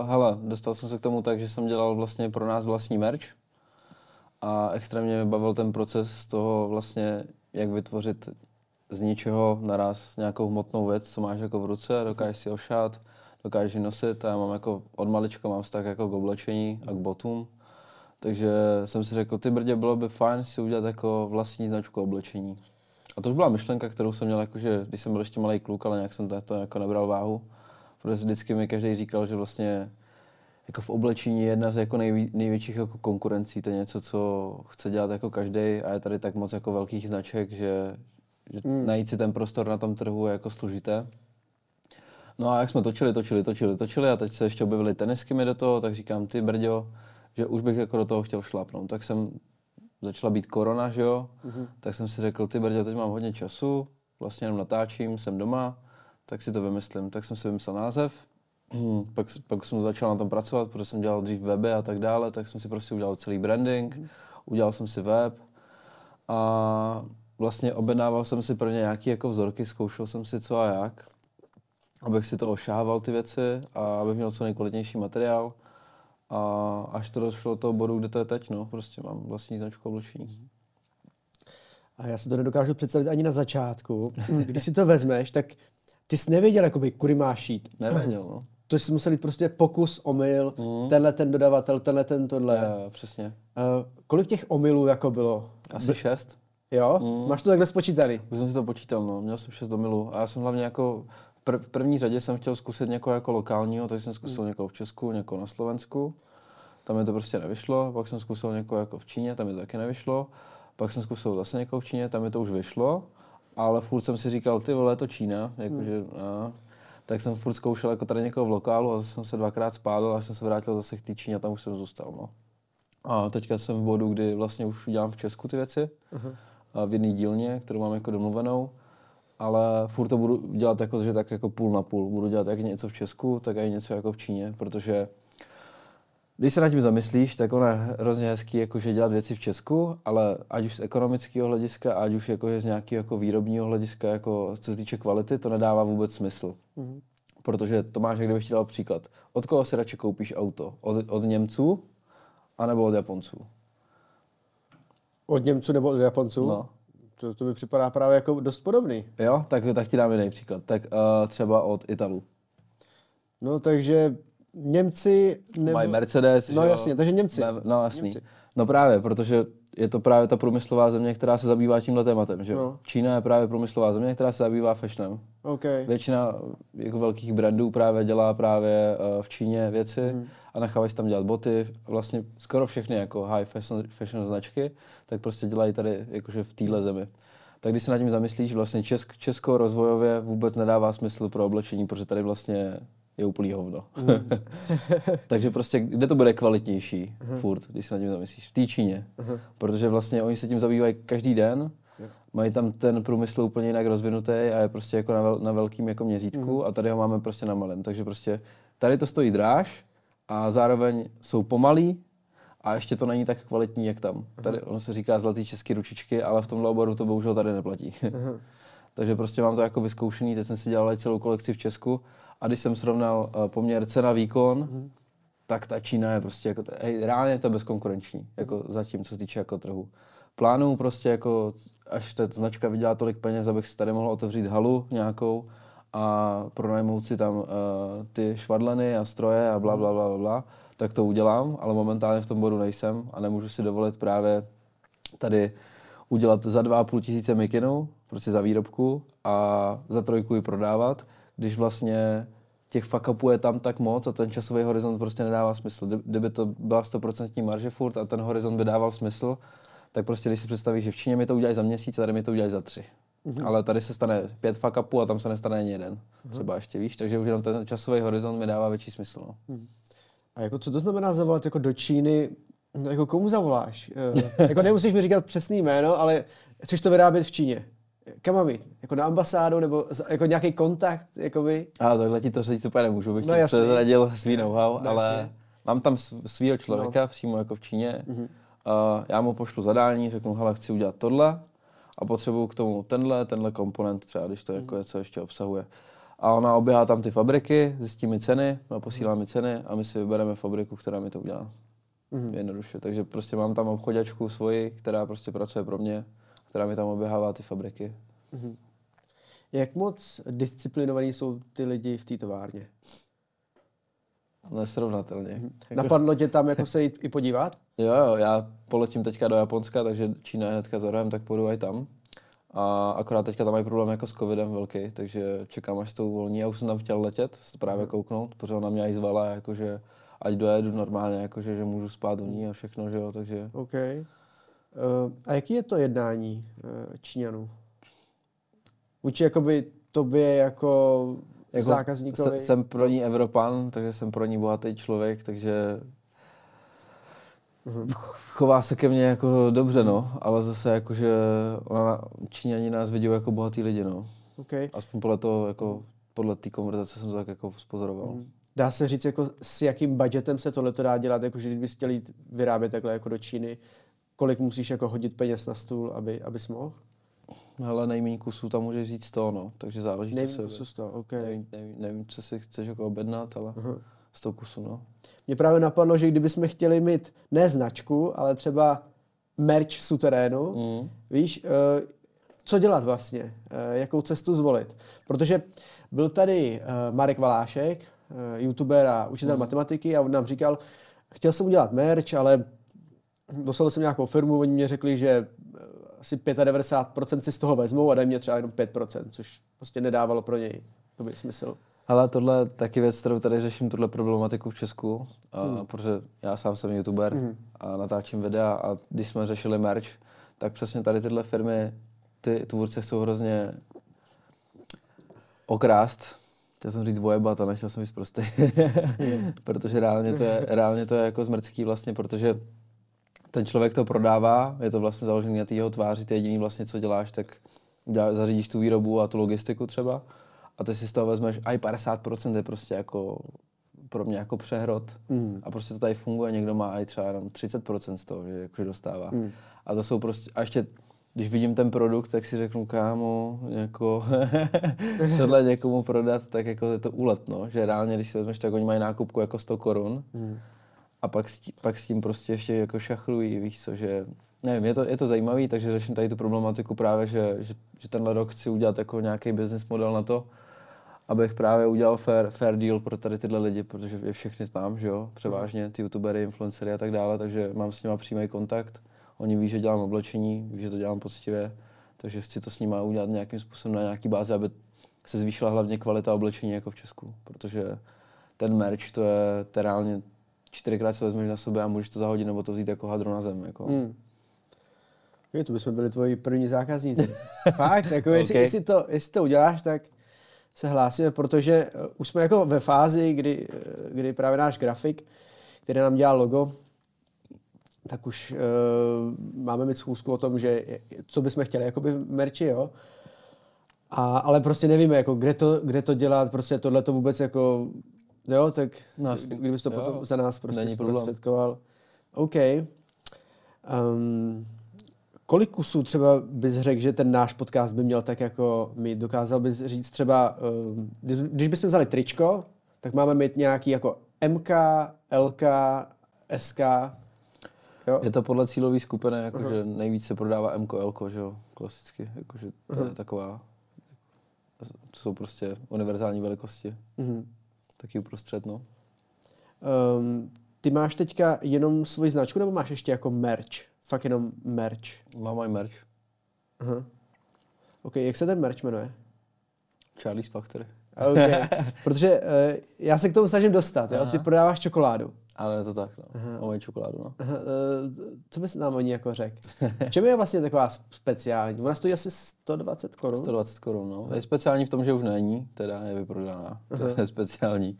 Uh, hele, dostal jsem se k tomu tak, že jsem dělal vlastně pro nás vlastní merch a extrémně mě bavil ten proces toho vlastně, jak vytvořit z ničeho naraz nějakou hmotnou věc, co máš jako v ruce, dokážeš si ošát, dokážeš ji nosit a já mám jako od malička mám vztah jako k oblečení a k botům. Takže jsem si řekl, ty brdě, bylo by fajn si udělat jako vlastní značku oblečení. A to už byla myšlenka, kterou jsem měl, jakože, když jsem byl ještě malý kluk, ale nějak jsem to, to jako nebral váhu. Protože vždycky mi každý říkal, že vlastně jako v oblečení je jedna z jako nejví, největších jako konkurencí. To je něco, co chce dělat jako každý a je tady tak moc jako velkých značek, že, že najít si ten prostor na tom trhu je jako složité. No a jak jsme točili, točili, točili, točili a teď se ještě objevily tenisky mi do toho, tak říkám, ty brďo, že už bych jako do toho chtěl šlapnout. Tak jsem začala být korona, že jo, tak jsem si řekl, ty brďo, teď mám hodně času, vlastně jenom natáčím, jsem doma, tak si to vymyslím. Tak jsem si vymyslel název, Hmm, pak, pak jsem začal na tom pracovat, protože jsem dělal dřív weby a tak dále, tak jsem si prostě udělal celý branding, udělal jsem si web a vlastně objednával jsem si pro ně nějaké jako vzorky, zkoušel jsem si co a jak, abych si to ošával ty věci a abych měl co nejkvalitnější materiál. A až to došlo do toho bodu, kde to je teď, no, prostě mám vlastní značku oblečení. A já si to nedokážu představit ani na začátku. Když si to vezmeš, tak ty jsi nevěděl, jakoby, kudy máš jít. Nevěděl, no. To jsi musel jít prostě pokus, omyl, tenhle ten dodavatel, tenhle ten tohle. Jo, přesně. Uh, kolik těch omylů jako bylo? Asi šest. Jo? Máš to takhle spočítaný? Už jsem si to počítal, no. Měl jsem 6 do milu. A já jsem hlavně jako, pr- v první řadě jsem chtěl zkusit někoho jako lokálního, takže jsem zkusil někoho v Česku, někoho na Slovensku. Tam mi to prostě nevyšlo. Pak jsem zkusil někoho jako v Číně, tam mi to taky nevyšlo. Pak jsem zkusil zase někoho v Číně, tam mi to už vyšlo. Ale furt jsem si říkal, ty vole, je to Čína, jakože, a, tak jsem furt zkoušel jako tady někoho v lokálu a zase jsem se dvakrát spálil a jsem se vrátil zase k té Číně a tam už jsem zůstal, no. A teďka jsem v bodu, kdy vlastně už dělám v Česku ty věci, a v jedné dílně, kterou mám jako domluvenou, ale furt to budu dělat jako, že tak jako půl na půl. Budu dělat jak něco v Česku, tak i něco jako v Číně, protože když se nad tím zamyslíš, tak ono je hrozně hezký jakože dělat věci v Česku, ale ať už z ekonomického hlediska, ať už jakože z nějakého jako výrobního hlediska, jako co se týče kvality, to nedává vůbec smysl. Mm-hmm. Protože to máš, jak kdybych ti dal příklad. Od koho si radši koupíš auto? Od, od Němců anebo od Japonců? Od Němců nebo od Japonců? No. to, to mi připadá právě jako dost podobný. Jo, tak, tak ti dám jiný příklad. Tak uh, třeba od Italů. No takže Němci... Nebo... Mají Mercedes. No jo? jasně, takže Němci. Ne, no jasný. Němci. No právě, protože je to právě ta průmyslová země, která se zabývá tímhle tématem. Že? No. Čína je právě průmyslová země, která se zabývá fashionem. OK. Většina jako velkých brandů právě dělá právě eh, v Číně věci Mhm. a nechávají tam dělat boty. Vlastně skoro všechny jako high fashion, fashion značky, tak prostě dělají tady jakože v téhle zemi. Tak když se nad tím zamyslíš, vlastně Česk, Česko rozvojově vůbec nedává smysl pro oblečení, protože tady vlastně je úplný hovno. Mhm. Takže prostě, kde to bude kvalitnější furt, když se nad tím zamyslíš? V té Číně. Protože vlastně oni se tím zabývají každý den, mají tam ten průmysl úplně jinak rozvinutý a je prostě jako na, vel, na velkým jako měřítku a tady ho máme prostě na malém. Takže prostě tady to stojí dráž a zároveň jsou pomalí a ještě to není tak kvalitní, jak tam. Tady ono se říká zlatý český ručičky, ale v tomhle oboru to bohužel tady neplatí. Takže prostě mám to jako vyzkoušený, teď jsem si dělal celou kolekci v Česku a když jsem srovnal eh, poměr cena výkon, tak ta Čína je prostě jako, hej, reálně je to bezkonkurenční, jako zatím, co se týče jako trhu. Plánuju prostě jako, až ta značka vydělá tolik peněz, abych si tady mohl otevřít halu nějakou a pronajmout si tam uh, ty švadleny a stroje a bla, bla, bla, bla, bla, tak to udělám, ale momentálně v tom bodu nejsem a nemůžu si dovolit právě tady udělat za 2,5 tisíce mikinu, prostě za výrobku a za trojku ji prodávat, když vlastně těch fuck je tam tak moc a ten časový horizont prostě nedává smysl. Kdy- Kdyby to byla 100% marže furt a ten horizont by dával smysl, tak prostě když si představíš, že v Číně mi to udělají za měsíc a tady mi to udělají za tři. Ale tady se stane pět fuck upů a tam se nestane ani jeden. Třeba ještě víš, takže už jenom ten časový horizont mi dává větší smysl. No. A jako co to znamená zavolat jako do Číny? No, jako komu zavoláš? Eh, jako nemusíš mi říkat přesný jméno, ale chceš to vyrábět v Číně. Kam mám jít? Jako na ambasádu nebo jako nějaký kontakt? Jakoby? Ale takhle ti to říct úplně nemůžu, bych No ti jasný. prezradil svý know-how, No ale jasně. mám tam sv- svýho člověka no. přímo jako v Číně. Mhm. Uh, já mu pošlu zadání, řeknu, hele, chci udělat tohle a potřebuju k tomu tenhle, tenhle komponent třeba, když to Mhm. jako něco ještě obsahuje. A ona oběhá tam ty fabriky, zjistí mi ceny, no, posílá mi ceny a my si vybereme fabriku, která mi to udělá. Mhm. Jednoduše. Takže prostě mám tam obchodačku svoji, která prostě pracuje pro mě, která mi tam oběhává ty fabriky. Jak moc disciplinovaní jsou ty lidi v té továrně? Nesrovnatelně. Jako- Napadlo tě tam jako se jít i podívat? Jo, jo, já poletím teďka do Japonska, takže Čína je hnedka za rohem, tak půjdu i tam. A akorát teďka tam mají problém jako s covidem velký, takže čekám, až to uvolní. Já už jsem tam chtěl letět, se právě kouknout, protože ona mě i zvala, jakože ať dojedu normálně, jakože že můžu spát u ní a všechno, že jo, takže OK. Uh, a jaký je to jednání uh, Číňanů? Vůči jakoby tobě jako, jako zákazníkovi? se- jsem pro ní Evropan, takže jsem pro ní bohatý člověk, takže Mhm. chová se ke mně jako dobře, no, ale zase jakože ona, Číňani nás vidí jako bohatý lidi, no. OK. Aspoň podle toho, jako podle té konverzace jsem to tak jako spozoroval. Mhm. Dá se říct, jako s jakým budgetem se tohle dá dělat, jako že kdybys chtěl jít vyrábět takhle jako do Číny, kolik musíš jako hodit peněz na stůl, aby, abys mohl? Hele, nejméně kusů tam můžeš říct 100, no, takže záleží, se... co z toho, OK. Nevím, nevím, nevím, co si chceš jako objednat, ale Aha. 100 kusů, no. Mě právě napadlo, že kdybychom chtěli mít ne značku, ale třeba merch suterénu, Mm. víš, eh, co dělat vlastně, eh, jakou cestu zvolit. Protože byl tady eh, Marek Valášek, eh, youtuber a učitel Hmm. matematiky a on nám říkal, chtěl jsem udělat merch, ale dostal jsem nějakou firmu, oni mě řekli, že eh, asi 95% si z toho vezmou a dají mě třeba jenom 5%, což prostě nedávalo pro něj jakoby smysl. Ale tohle je taky věc, kterou tady řeším, tuhle problematiku v Česku, a, Hmm. protože já sám jsem youtuber a natáčím videa a když jsme řešili merch, tak přesně tady tyhle firmy, ty tvůrce chcou hrozně okrást. Chtěl jsem říct vojebat, ale nechtěl jsem být prostý. protože reálně to, je, reálně to je jako zmrcký vlastně, protože ten člověk to prodává, je to vlastně založený na té jeho tváři, ty jediný vlastně, co děláš, tak udělá, zařídíš tu výrobu a tu logistiku třeba a ty si z toho vezmeš, a i 50% je prostě jako pro mě jako přehrot Mm. a prostě to tady funguje, někdo má i třeba jenom 30% z toho, že jakože dostává. Mm. A to jsou prostě, a ještě když vidím ten produkt, tak si řeknu, kámo, jako tohle někomu prodat, tak jako je to úlet, no. Že reálně, když si vezmeš, tak oni mají nákupku jako 100 korun Mm. A pak s, tím, pak s tím prostě ještě jako šachrují, víš co, že nevím, je to, je to zajímavý, takže řeším tady tu problematiku právě, že, že, že tenhle rok chci udělat jako nějaký business model na to, abych právě udělal fair, fair deal pro tady tyhle lidi, protože je všechny znám, že jo, převážně ty youtubery, influencery a tak dále, takže mám s nimi přímý kontakt. Oni ví, že dělám oblečení, ví, že to dělám poctivě, takže chci to s nimi udělat nějakým způsobem na nějaký bázi, aby se zvýšila hlavně kvalita oblečení jako v Česku, protože ten merch to je, to je reálně čtyřikrát se vezmeš na sebe a můžeš to zahodit nebo to vzít jako hadro na zem. Jako. Mm. Okay, to bychom byli tvoji první zákazníci. Fakt, jako okay. jestli, jestli, to, jestli to uděláš, tak se hlásíme, protože eh, už jsme jako ve fázi, kdy, eh, kdy právě náš grafik, který nám dělá logo, tak už uh, máme mít schůzku o tom, že co bychom chtěli, jakoby v merči, jo. A, ale prostě nevíme, jako kde to, kde to dělat, prostě tohle to vůbec jako, jo, tak no, kdybys to jo, potom za nás prostě zprostředkoval. OK. Um, kolik kusů třeba bys řekl, že ten náš podcast by měl tak jako mít? Dokázal bys říct třeba, um, když bychom vzali tričko, tak máme mít nějaký jako MK, LK, SK, Jo. Je to podle cílové skupiny, jakože uh-huh. nejvíc se prodává MK, LK, že jo, klasicky, jakože to uh-huh. je taková, to jsou prostě univerzální velikosti. Uh-huh. Taky uprostřed, no. Um, ty máš teďka jenom svoji značku, nebo máš ještě jako merch? Fakt jenom merch? Mám i merch. Uh-huh. OK, jak se ten merch jmenuje? Charlie's Factory. Okay. Protože uh, já se k tomu snažím dostat, jo? Ty prodáváš čokoládu. Ale je to tak, no. Aha. O čokoládu, no. Aha. Uh, co bys nám o ní jako řekl? V čem je vlastně taková speciální? Ona stojí asi 120 korun. 120 korun, no. Je speciální v tom, že už není, teda je vyprodaná. To je speciální.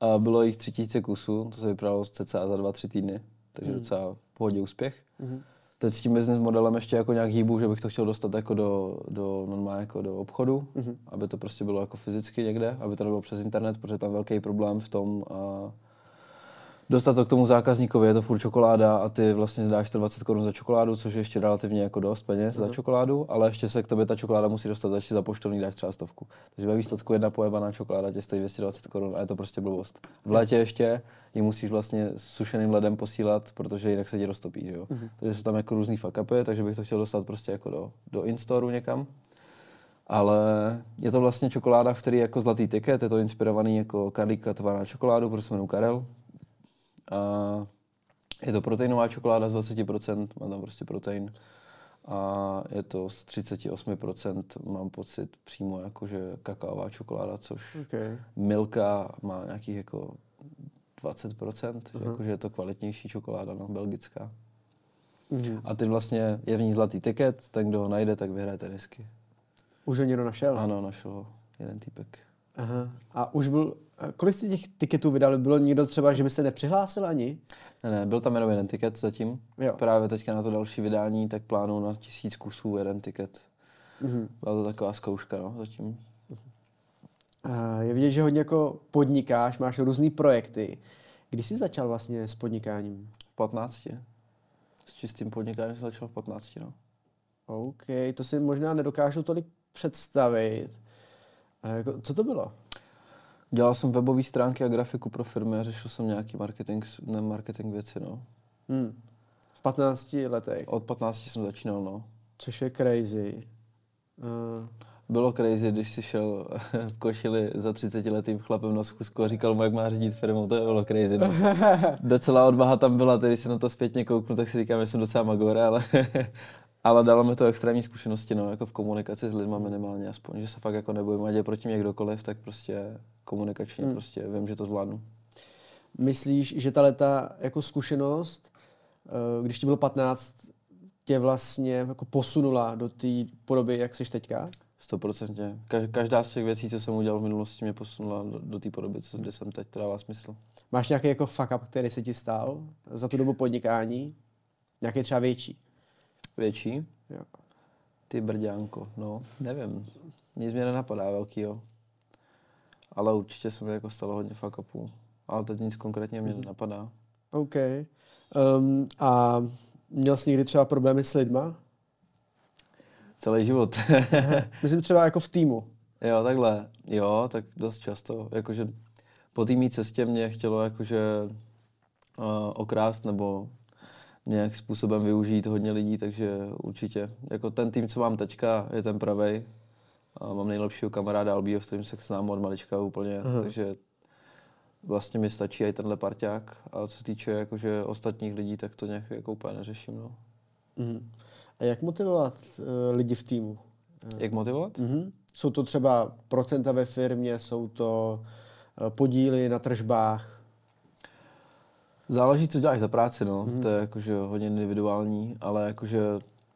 A bylo jich 3000 kusů, to se vyprodalo cca za 2-3 týdny, takže hmm. docela v pohodě úspěch. Hmm. Teď s tím business modelem ještě jako nějak hýbu, že bych to chtěl dostat jako do, do normálně jako do obchodu, mm-hmm. aby to prostě bylo jako fyzicky někde, aby to nebylo přes internet, protože tam velký problém v tom, a dostat to k tomu zákazníkovi, je to furt čokoláda a ty vlastně dáš 120 korun za čokoládu, což je ještě relativně jako dost peněz uh-huh. za mhm. čokoládu, ale ještě se k tobě ta čokoláda musí dostat, ještě za poštovní dáš třeba stovku. Takže ve výsledku jedna pojebaná čokoláda tě stojí 220 korun a je to prostě blbost. V létě ještě ji musíš vlastně sušeným ledem posílat, protože jinak se ti roztopí, jo. Uh-huh. Takže jsou tam jako různý fuck upy, takže bych to chtěl dostat prostě jako do, do instoru někam. Ale je to vlastně čokoláda, v který je jako zlatý tiket, je to inspirovaný jako karikatovaná na čokoládu, protože se jmenuje Karel, a je to proteinová čokoláda z 20%, má tam prostě protein. A je to z 38%, mám pocit, přímo jakože kakaová čokoláda, což okay. Milka má nějakých jako 20%, uh-huh. jakože je to kvalitnější čokoláda, no, belgická. Uh-huh. A ty vlastně, je v ní zlatý tiket, ten, kdo ho najde, tak vyhraje tenisky. Už ho někdo našel? Ano, našel ho jeden týpek. Aha. A už byl, kolik jste těch tiketů vydali? Bylo někdo třeba, že by se nepřihlásil ani? Ne, ne, byl tam jenom jeden tiket zatím. Jo. Právě teďka na to další vydání, tak plánuju na tisíc kusů jeden tiket. Mhm. Byla to taková zkouška, no, zatím. Uh, je vidět, že hodně jako podnikáš, máš různé projekty. Kdy jsi začal vlastně s podnikáním? V 15. S čistým podnikáním jsem začal v 15, no. OK, to si možná nedokážu tolik představit. A jako, co to bylo? Dělal jsem webové stránky a grafiku pro firmy a řešil jsem nějaký marketing, ne marketing věci, no. Hmm. V 15 letech? Od 15 jsem začínal, no. Což je crazy. Uh. Bylo crazy, když si šel v košili za 30 letým chlapem na zkusku a říkal mu, jak má řídit firmu, to bylo crazy. No. Docela odvaha tam byla, tedy se na to zpětně kouknu, tak si říkám, že jsem docela magor, ale, ale dalo mi to extrémní zkušenosti, no, jako v komunikaci s lidmi minimálně aspoň, že se fakt jako nebojím, ať je proti mě kdokoliv, tak prostě komunikačně hmm. prostě vím, že to zvládnu. Myslíš, že ta leta jako zkušenost, eh, když ti bylo 15, tě vlastně jako posunula do té podoby, jak jsi teďka? Stoprocentně. Každá z těch věcí, co jsem udělal v minulosti, mě posunula do, do té podoby, co, kde jsem teď, dává smysl. Máš nějaký jako fuck up, který se ti stal za tu dobu podnikání? Nějaký třeba větší? Větší? Jo. Ty brďánko, no, nevím. Nic mě nenapadá velkýho. Ale určitě se mi jako stalo hodně fuck upů. Ale teď nic konkrétně mě mm-hmm. nenapadá. OK. Um, a měl jsi někdy třeba problémy s lidma? Celý život. Myslím třeba jako v týmu. Jo, takhle. Jo, tak dost často. Jakože po té cestě mě chtělo jakože uh, okrást nebo nějak způsobem využít hodně lidí, takže určitě. Jako ten tým, co mám teďka, je ten pravej. A mám nejlepšího kamaráda Albího, s kterým se znám od malička úplně, Aha. takže vlastně mi stačí i tenhle parťák. A co se týče jakože ostatních lidí, tak to nějak jako úplně neřeším. No. Uh-huh. A jak motivovat uh, lidi v týmu? Jak motivovat? Uh-huh. Jsou to třeba procenta ve firmě, jsou to uh, podíly na tržbách? Záleží, co děláš za práci, no. Uh-huh. To je jakože hodně individuální, ale jakože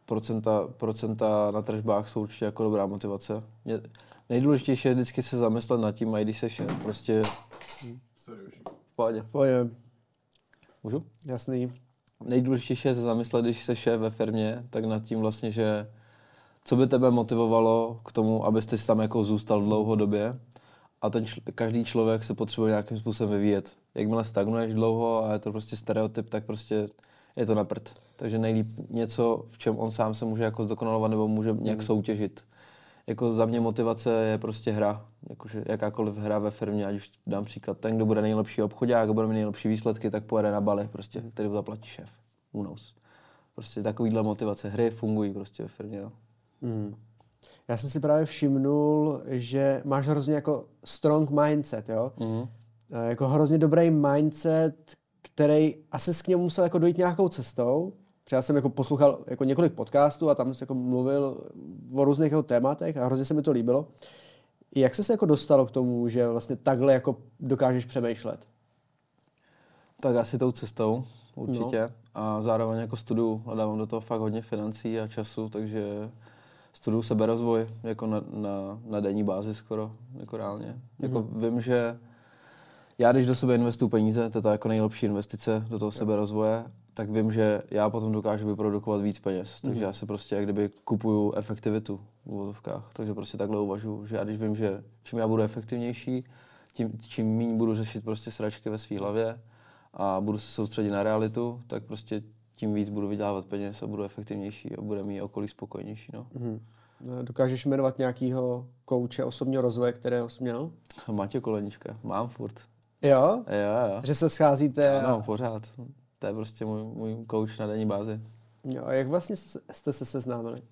procenta, procenta na tržbách jsou určitě jako dobrá motivace. Mě, nejdůležitější je vždycky se zamyslet nad tím, a když seš prostě... Sorry, už. Pohodě. Pohodě. Můžu? Jasný. Nejdůležitější je se zamyslet, když jsi šéf ve firmě, tak nad tím vlastně, že co by tebe motivovalo k tomu, abyste si tam jako zůstal dlouhodobě a ten čl- každý člověk se potřebuje nějakým způsobem vyvíjet. Jakmile stagnuješ dlouho a je to prostě stereotyp, tak prostě je to na prd. Takže nejlíp něco, v čem on sám se může jako zdokonalovat nebo může nějak mm. soutěžit. Jako za mě motivace je prostě hra. Jakože jakákoliv hra ve firmě, ať už dám příklad, ten, kdo bude nejlepší obchodák, bude mít nejlepší výsledky, tak pojede na Bali, prostě, který zaplatí šéf. Unos. Prostě takovýhle motivace hry fungují prostě ve firmě. No. Mm. Já jsem si právě všimnul, že máš hrozně jako strong mindset, jo? Mm. Jako hrozně dobrý mindset, který asi s k němu musel jako dojít nějakou cestou. Protože já jsem jako poslouchal jako několik podcastů a tam jsem jako mluvil o různých jako tématech a hrozně se mi to líbilo. Jak se se jako dostalo k tomu, že vlastně takhle jako dokážeš přemýšlet? Tak asi tou cestou, určitě. No. A zároveň jako studuju a dávám do toho fakt hodně financí a času, takže studuju seberozvoj jako na, na, na denní bázi skoro, jako reálně. Jako mhm. vím, že já když do sebe investuju peníze, to je ta jako nejlepší investice do toho seberozvoje, tak vím, že já potom dokážu vyprodukovat víc peněz. Takže mm. já se prostě jak kdyby kupuju efektivitu v úvodovkách. Takže prostě takhle uvažuji, že já když vím, že čím já budu efektivnější, tím, čím méně budu řešit prostě sračky ve své hlavě a budu se soustředit na realitu, tak prostě tím víc budu vydělávat peněz a budu efektivnější a bude mít okolí spokojenější. No. Mm. Dokážeš jmenovat nějakého kouče osobního rozvoje, kterého jsi měl? Matěj Kolenička, mám furt. Jo? Jo, jo. Že se scházíte? Ano, a... pořád. To je prostě můj, můj coach na denní bázi. Jo, a jak vlastně jste se seznámili?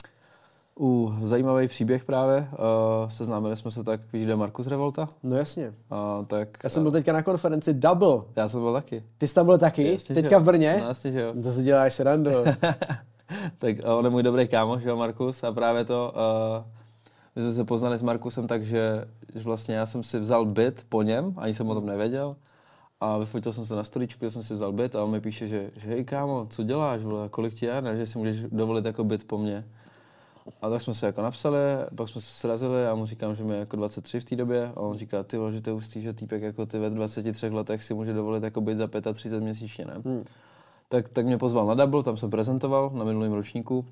U zajímavý příběh právě. Uh, seznámili jsme se tak, víš, kde Markus Revolta? No jasně. Uh, tak, já jsem byl teďka na konferenci Double. Já jsem byl taky. Ty jsi tam byl taky? Jasně, teďka v Brně? No, jasně, že jo. Zase děláš srandu. tak on je můj dobrý kámoš, jo, Markus, a právě to, uh, my jsme se poznali s Markusem tak, že, že vlastně já jsem si vzal byt po něm, ani jsem o tom nevěděl, a vyfotil jsem se na stoličku, že jsem si vzal byt a on mi píše, že, že hej kámo, co děláš, vole, kolik ti je, ne, že si můžeš dovolit jako byt po mně. A tak jsme se jako napsali, pak jsme se srazili a mu říkám, že mi je jako 23 v té době a on říká, ty že to je hustý, že týpek jako ty ve 23 letech si může dovolit jako byt za 35 měsíčně, ne? Hmm. Tak, tak mě pozval na Double, tam jsem prezentoval na minulém ročníku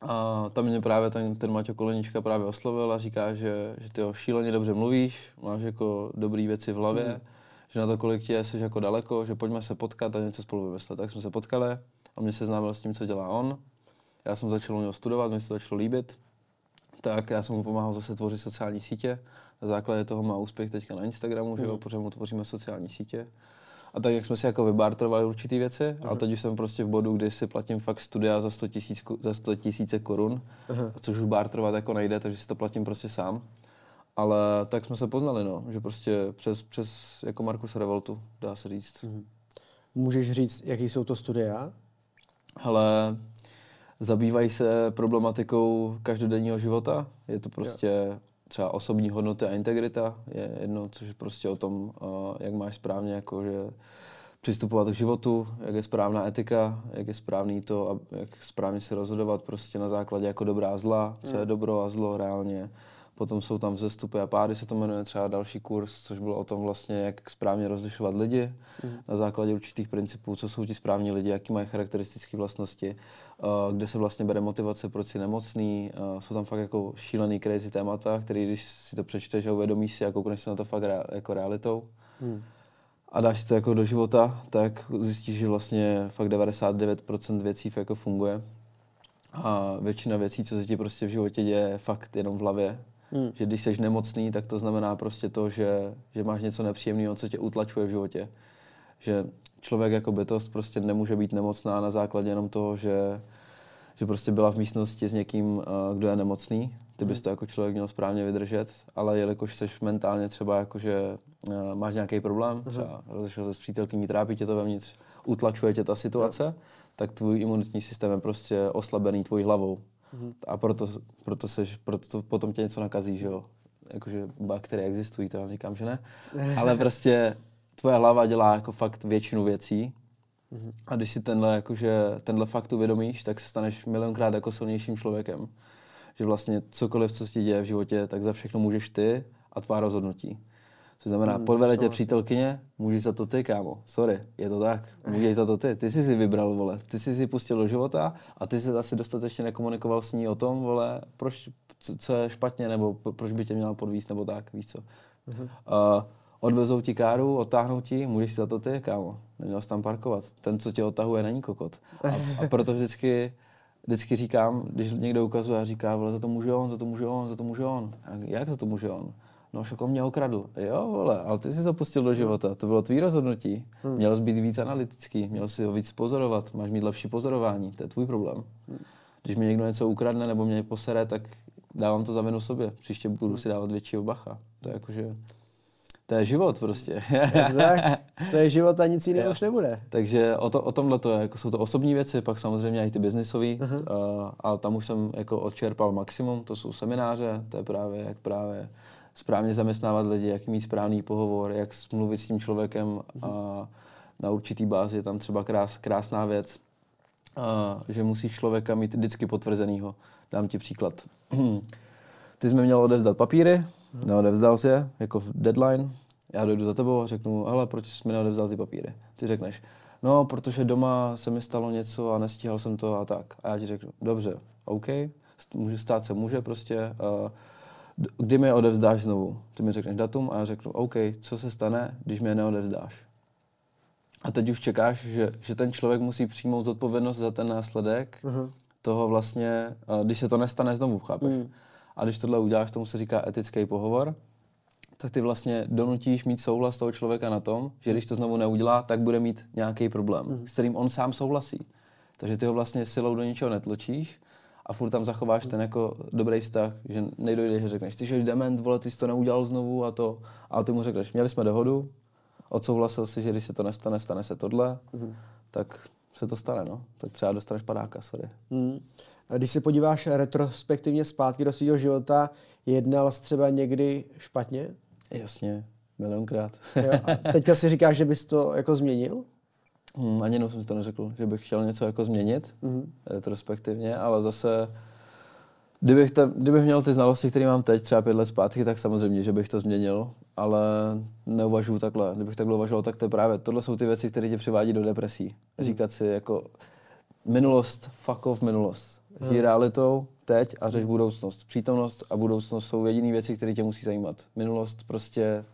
a tam mě právě ten, ten Maťo Kolenička právě oslovil a říká, že, že ty šíleně dobře mluvíš, máš jako dobré věci v hlavě, hmm že na to, kolik tě jsi jako daleko, že pojďme se potkat a něco spolu vymyslet. Tak jsme se potkali a mě seznámil s tím, co dělá on. Já jsem začal u něho studovat, mě se to začalo líbit. Tak já jsem mu pomáhal zase tvořit sociální sítě. Na základě toho má úspěch teďka na Instagramu, mm. že jo, mhm. protože mu tvoříme sociální sítě. A tak, jak jsme si jako vybartrovali určité věci, uh-huh. ale teď už jsem prostě v bodu, kdy si platím fakt studia za 100 tisíc, za 100 tisíce korun, uh-huh. což už bartrovat jako nejde, takže si to platím prostě sám. Ale tak jsme se poznali, no, že prostě přes, přes jako Markus Revoltu, dá se říct. Mm-hmm. Můžeš říct, jaký jsou to studia? Ale zabývají se problematikou každodenního života. Je to prostě jo. třeba osobní hodnoty a integrita. Je jedno, což je prostě o tom, jak máš správně jako, že přistupovat k životu, jak je správná etika, jak je správný to, jak správně se rozhodovat prostě na základě jako dobrá a zla, co je mm. dobro a zlo reálně Potom jsou tam vzestupy a pády, se to jmenuje třeba další kurz, což bylo o tom vlastně, jak správně rozlišovat lidi mm. na základě určitých principů, co jsou ti správní lidi, jaký mají charakteristické vlastnosti, uh, kde se vlastně bere motivace, proč si nemocný. Uh, jsou tam fakt jako šílený crazy témata, který když si to přečteš a uvědomíš si a koukneš se na to fakt rea- jako realitou, mm. a dáš si to jako do života, tak zjistíš, že vlastně fakt 99% věcí jako funguje. A většina věcí, co se ti prostě v životě děje, fakt jenom v hlavě. Hmm. Že když jsi nemocný, tak to znamená prostě to, že, že máš něco nepříjemného, co tě utlačuje v životě. že člověk jako bytost prostě nemůže být nemocná na základě jenom toho, že, že prostě byla v místnosti s někým, uh, kdo je nemocný. Ty bys to jako člověk měl správně vydržet, ale jelikož jsi mentálně třeba jako, že uh, máš nějaký problém, třeba rozešel se s přítelkyní, trápí tě to vevnitř, utlačuje tě ta situace, tak tvůj imunitní systém je prostě oslabený tvojí hlavou. A proto, proto, seš, proto to potom tě něco nakazí, že jo. Jakože bakterie existují, to já říkám, že ne. Ale prostě tvoje hlava dělá jako fakt většinu věcí. A když si tenhle, jakože, tenhle fakt uvědomíš, tak se staneš milionkrát jako silnějším člověkem. Že vlastně cokoliv, co se ti děje v životě, tak za všechno můžeš ty a tvá rozhodnutí. Co znamená, hmm, podvede tě přítelkyně, můžeš za to ty, kámo. Sorry, je to tak. Můžeš za to ty. Ty jsi si vybral, vole. Ty jsi si pustil do života a ty jsi asi dostatečně nekomunikoval s ní o tom, vole, proč, co, je špatně, nebo proč by tě měla podvíst, nebo tak, víš co. Hmm. Uh, odvezou ti káru, otáhnou ti, můžeš si za to ty, kámo. Neměl jsi tam parkovat. Ten, co tě otahuje, není kokot. A, a proto vždycky vždycky říkám, když někdo ukazuje a říká, vole, za to může on, za to může on, za to může on. A jak za to může on? No, šoko mě okradl. Jo, vole, ale ty jsi zapustil do života, to bylo tvý rozhodnutí. Hmm. Měl jsi být víc analytický, měl jsi ho víc pozorovat, máš mít lepší pozorování, to je tvůj problém. Hmm. Když mi někdo něco ukradne nebo mě posere, tak dávám to za vinu sobě. Příště budu si dávat většího bacha. To je jakože, to je život prostě. tak, to je život a nic jiného už nebude. Takže o, to, o tomhle to je, jako jsou to osobní věci, pak samozřejmě i ty biznisové, uh-huh. a, a tam už jsem jako odčerpal maximum, to jsou semináře, to je právě jak právě správně zaměstnávat lidi, jak mít správný pohovor, jak mluvit s tím člověkem a na určitý bázi je tam třeba krás, krásná věc, a, že musíš člověka mít vždycky potvrzenýho. Dám ti příklad. Ty jsi mi měl odevzdat papíry, neodevzdal si je, jako deadline, já dojdu za tebou a řeknu, ale proč jsi mi neodevzdal ty papíry? Ty řekneš, no, protože doma se mi stalo něco a nestíhal jsem to a tak. A já ti řeknu, dobře, OK, může stát se může prostě, uh, kdy mi je odevzdáš znovu? Ty mi řekneš datum a já řeknu, OK, co se stane, když mi je neodevzdáš? A teď už čekáš, že, že ten člověk musí přijmout zodpovědnost za ten následek uh-huh. toho vlastně, když se to nestane znovu, chápeš? Uh-huh. A když tohle uděláš, tomu se říká etický pohovor, tak ty vlastně donutíš mít souhlas toho člověka na tom, že když to znovu neudělá, tak bude mít nějaký problém, uh-huh. s kterým on sám souhlasí. Takže ty ho vlastně silou do ničeho netločíš, a furt tam zachováš ten jako dobrý vztah, že nejdojde, že řekneš, ty jsi dement, vole, ty jsi to neudělal znovu a to. A ty mu řekneš, měli jsme dohodu, odsouhlasil si, že když se to nestane, stane se tohle, mm. tak se to stane, no. Tak třeba dostaneš padáka, sorry. Mm. A když se podíváš retrospektivně zpátky do svého života, jednal jsi třeba někdy špatně? Jasně, milionkrát. jo, a teďka si říkáš, že bys to jako změnil? Hmm, ani jednou jsem si to neřekl, že bych chtěl něco jako změnit, mm-hmm. retrospektivně, ale zase, kdybych, tam, kdybych měl ty znalosti, které mám teď, třeba pět let zpátky, tak samozřejmě, že bych to změnil, ale neuvažuji takhle. Kdybych takhle uvažoval, tak to je právě, tohle jsou ty věci, které tě přivádí do depresí. Mm. Říkat si jako, minulost, fuck off minulost. Mm. Žij realitou, teď a řeš budoucnost. Přítomnost a budoucnost jsou jediné věci, které tě musí zajímat. Minulost prostě,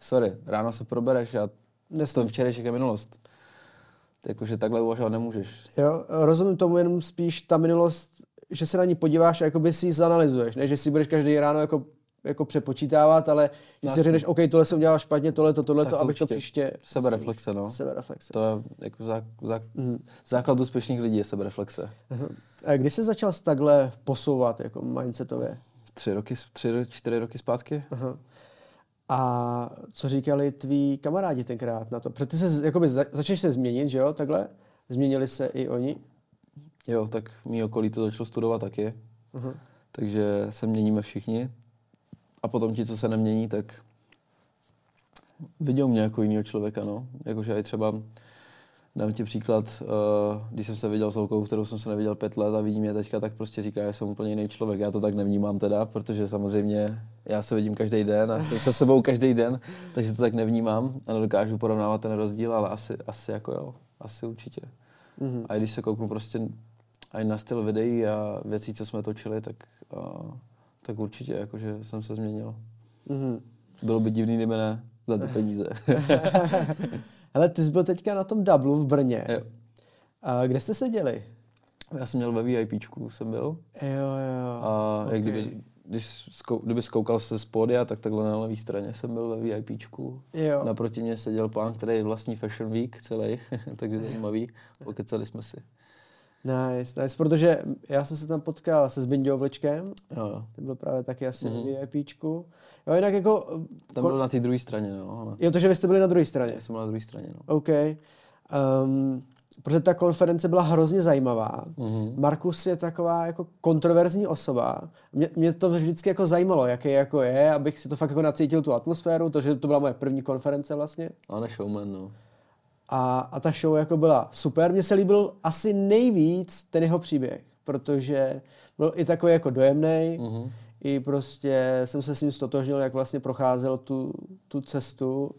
sorry, ráno se probereš a to včerejšek je minulost jakože takhle uvažovat nemůžeš. Jo, rozumím tomu jenom spíš ta minulost, že se na ní podíváš a jakoby si ji zanalizuješ, ne, že si budeš každý ráno jako jako přepočítávat, ale že si řekneš, OK, tohle jsem udělal špatně, tohle to, tohle to, abych to příště... Sebereflexe, no. Sebereflexe. To je jako zá, zá, mm. základ úspěšných lidí je sebereflexe. Uh-huh. A kdy jsi začal takhle posouvat jako mindsetově? Tři roky, tři, čtyři roky zpátky. Uh-huh. A co říkali tví kamarádi tenkrát na to? Protože ty se, jakoby, začneš se změnit, že jo, takhle? Změnili se i oni? Jo, tak mý okolí to začalo studovat taky. Uh-huh. Takže se měníme všichni. A potom ti, co se nemění, tak viděl mě jako jiného člověka, no. Jakože i třeba Dám ti příklad, uh, když jsem se viděl s holkou, kterou jsem se neviděl pět let a vidím mě teďka, tak prostě říká, že jsem úplně jiný člověk. Já to tak nevnímám teda, protože samozřejmě já se vidím každý den a jsem se sebou každý den, takže to tak nevnímám a nedokážu porovnávat ten rozdíl, ale asi, asi jako jo, asi určitě. Mm-hmm. A když se kouknu prostě i na styl videí a věcí, co jsme točili, tak, uh, tak určitě jakože jsem se změnil. Mm-hmm. Bylo by divný, kdyby ne za ty peníze. Hele, ty jsi byl teďka na tom dublu v Brně. Jo. A kde jste seděli? Já jsem měl ve VIPčku, jsem byl. Jo, jo. A okay. jak kdyby když zkou, kdyby zkoukal se z pódia, tak takhle na levé straně jsem byl ve VIPčku. Jo. Naproti mě seděl pán, který je vlastní Fashion Week celý, takže zajímavý. Pokecali jsme si. Nice, nice, protože já jsem se tam potkal se Zbinďou Vlečkem, Jo, jo. ten byl právě taky asi Mhm. mm-hmm. VIPčku. Jo, jinak jako... Tam byl na té druhé straně, no. Ale Jo, to, že vy jste byli na druhé straně. já jsem byl na druhé straně, no. OK. Um, protože ta konference byla hrozně zajímavá. Mhm. Markus je taková jako kontroverzní osoba. Mě, mě to vždycky jako zajímalo, jaký jako je, abych si to fakt jako nacítil tu atmosféru, to, že to byla moje první konference vlastně. Ale showman, no. A, a ta show jako byla super. Mně se líbil asi nejvíc ten jeho příběh, protože byl i takový jako dojemný. Mhm. I prostě jsem se s ním stotožnil, jak vlastně procházel tu, tu cestu.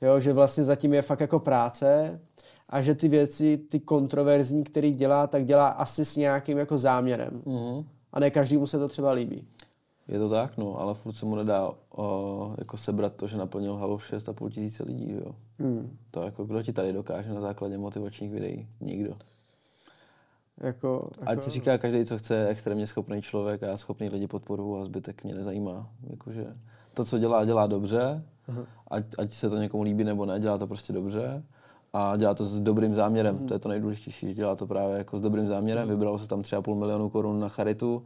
Jo, že vlastně zatím je fakt jako práce a že ty věci, ty kontroverzní, který dělá, tak dělá asi s nějakým jako záměrem. Mhm. A ne každému se to třeba líbí. Je to tak, no, ale furt se mu nedá o, jako sebrat to, že naplnil halu 6,5 tisíce lidí, jo. Hmm. To jako, kdo ti tady dokáže na základě motivačních videí? Nikdo. Jako, Ať jako, si říká každý, co chce, extrémně schopný člověk a schopný lidi podporu a zbytek mě nezajímá. Jakože to, co dělá, dělá dobře, ať, ať se to někomu líbí nebo ne, dělá to prostě dobře a dělá to s dobrým záměrem, to je to nejdůležitější, dělá to právě jako s dobrým záměrem, vybralo se tam 3,5 milionu korun na charitu,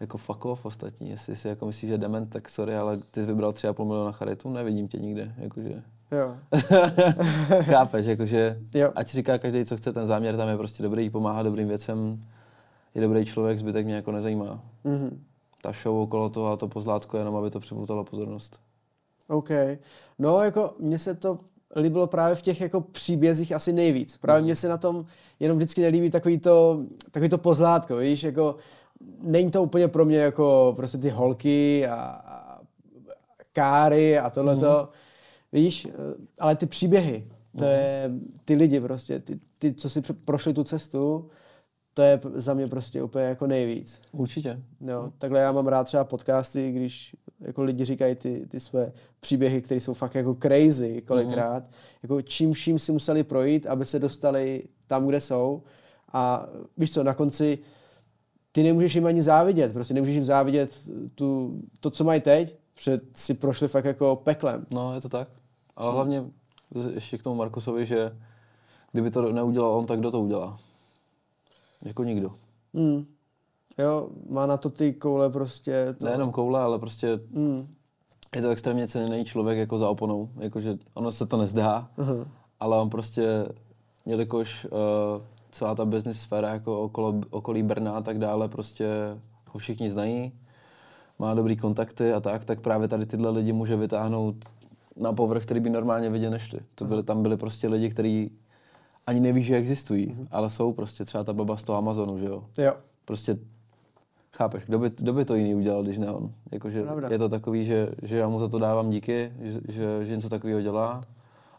jako fuck off ostatní, jestli si jako myslíš, že dement, tak sorry, ale ty jsi vybral 3,5 milionu na charitu, nevidím tě nikde, jakože jo. Chápeš, jakože Jo. ať říká každý, co chce, ten záměr tam je prostě dobrý, pomáhá dobrým věcem, je dobrý člověk, zbytek mě jako nezajímá. Mhm. Ta show okolo toho a to pozlátko jenom, aby to připoutalo pozornost. OK. No, jako mně se to líbilo právě v těch jako příbězích asi nejvíc. Právě mně se na tom jenom vždycky nelíbí takový to, takový to pozlátko, víš, jako není to úplně pro mě jako prostě ty holky a, a káry a tohleto, mm. Víš, ale ty příběhy, to je ty lidi prostě, ty, ty, co si prošli tu cestu, to je za mě prostě úplně jako nejvíc. Určitě. No, takhle já mám rád třeba podcasty, když jako lidi říkají ty, ty své příběhy, které jsou fakt jako crazy kolikrát. Jako čím vším si museli projít, aby se dostali tam, kde jsou. A víš co, na konci ty nemůžeš jim ani závidět, prostě nemůžeš jim závidět tu, to, co mají teď, protože si prošli fakt jako peklem. No, je to tak. Ale hlavně ještě k tomu Markusovi, že kdyby to neudělal on, tak kdo to udělá? Jako nikdo. Hmm. Jo, má na to ty koule prostě. To... Nejenom koule, ale prostě Hmm. je to extrémně cený člověk jako za oponou. Jakože ono se to nezdá, Aha. ale on prostě, jelikož uh, celá ta business sféra jako okolo, okolí Brna a tak dále, prostě ho všichni znají, má dobrý kontakty a tak, tak právě tady tyhle lidi může vytáhnout na povrch, který by normálně vidět nešli. To byly, tam byli prostě lidi, kteří ani neví, že existují, ale jsou prostě třeba ta baba z toho Amazonu, že jo. Jo. Prostě chápeš, kdo by, kdo by to jiný udělal, když ne on. Jakože Pravda. je to takový, že, že já mu za to dávám díky, že, že, že něco takového dělá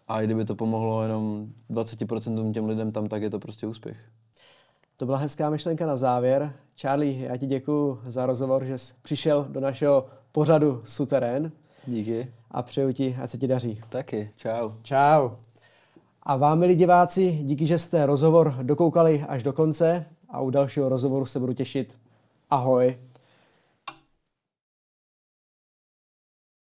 a i kdyby to pomohlo jenom 20% těm lidem tam, tak je to prostě úspěch. To byla hezká myšlenka na závěr. Charlie, já ti děkuji za rozhovor, že jsi přišel do našeho pořadu Suterén Díky. a přeju ti, ať se ti daří. Taky, čau. Čau. A vám, milí diváci, díky, že jste rozhovor dokoukali až do konce a u dalšího rozhovoru se budu těšit. Ahoj.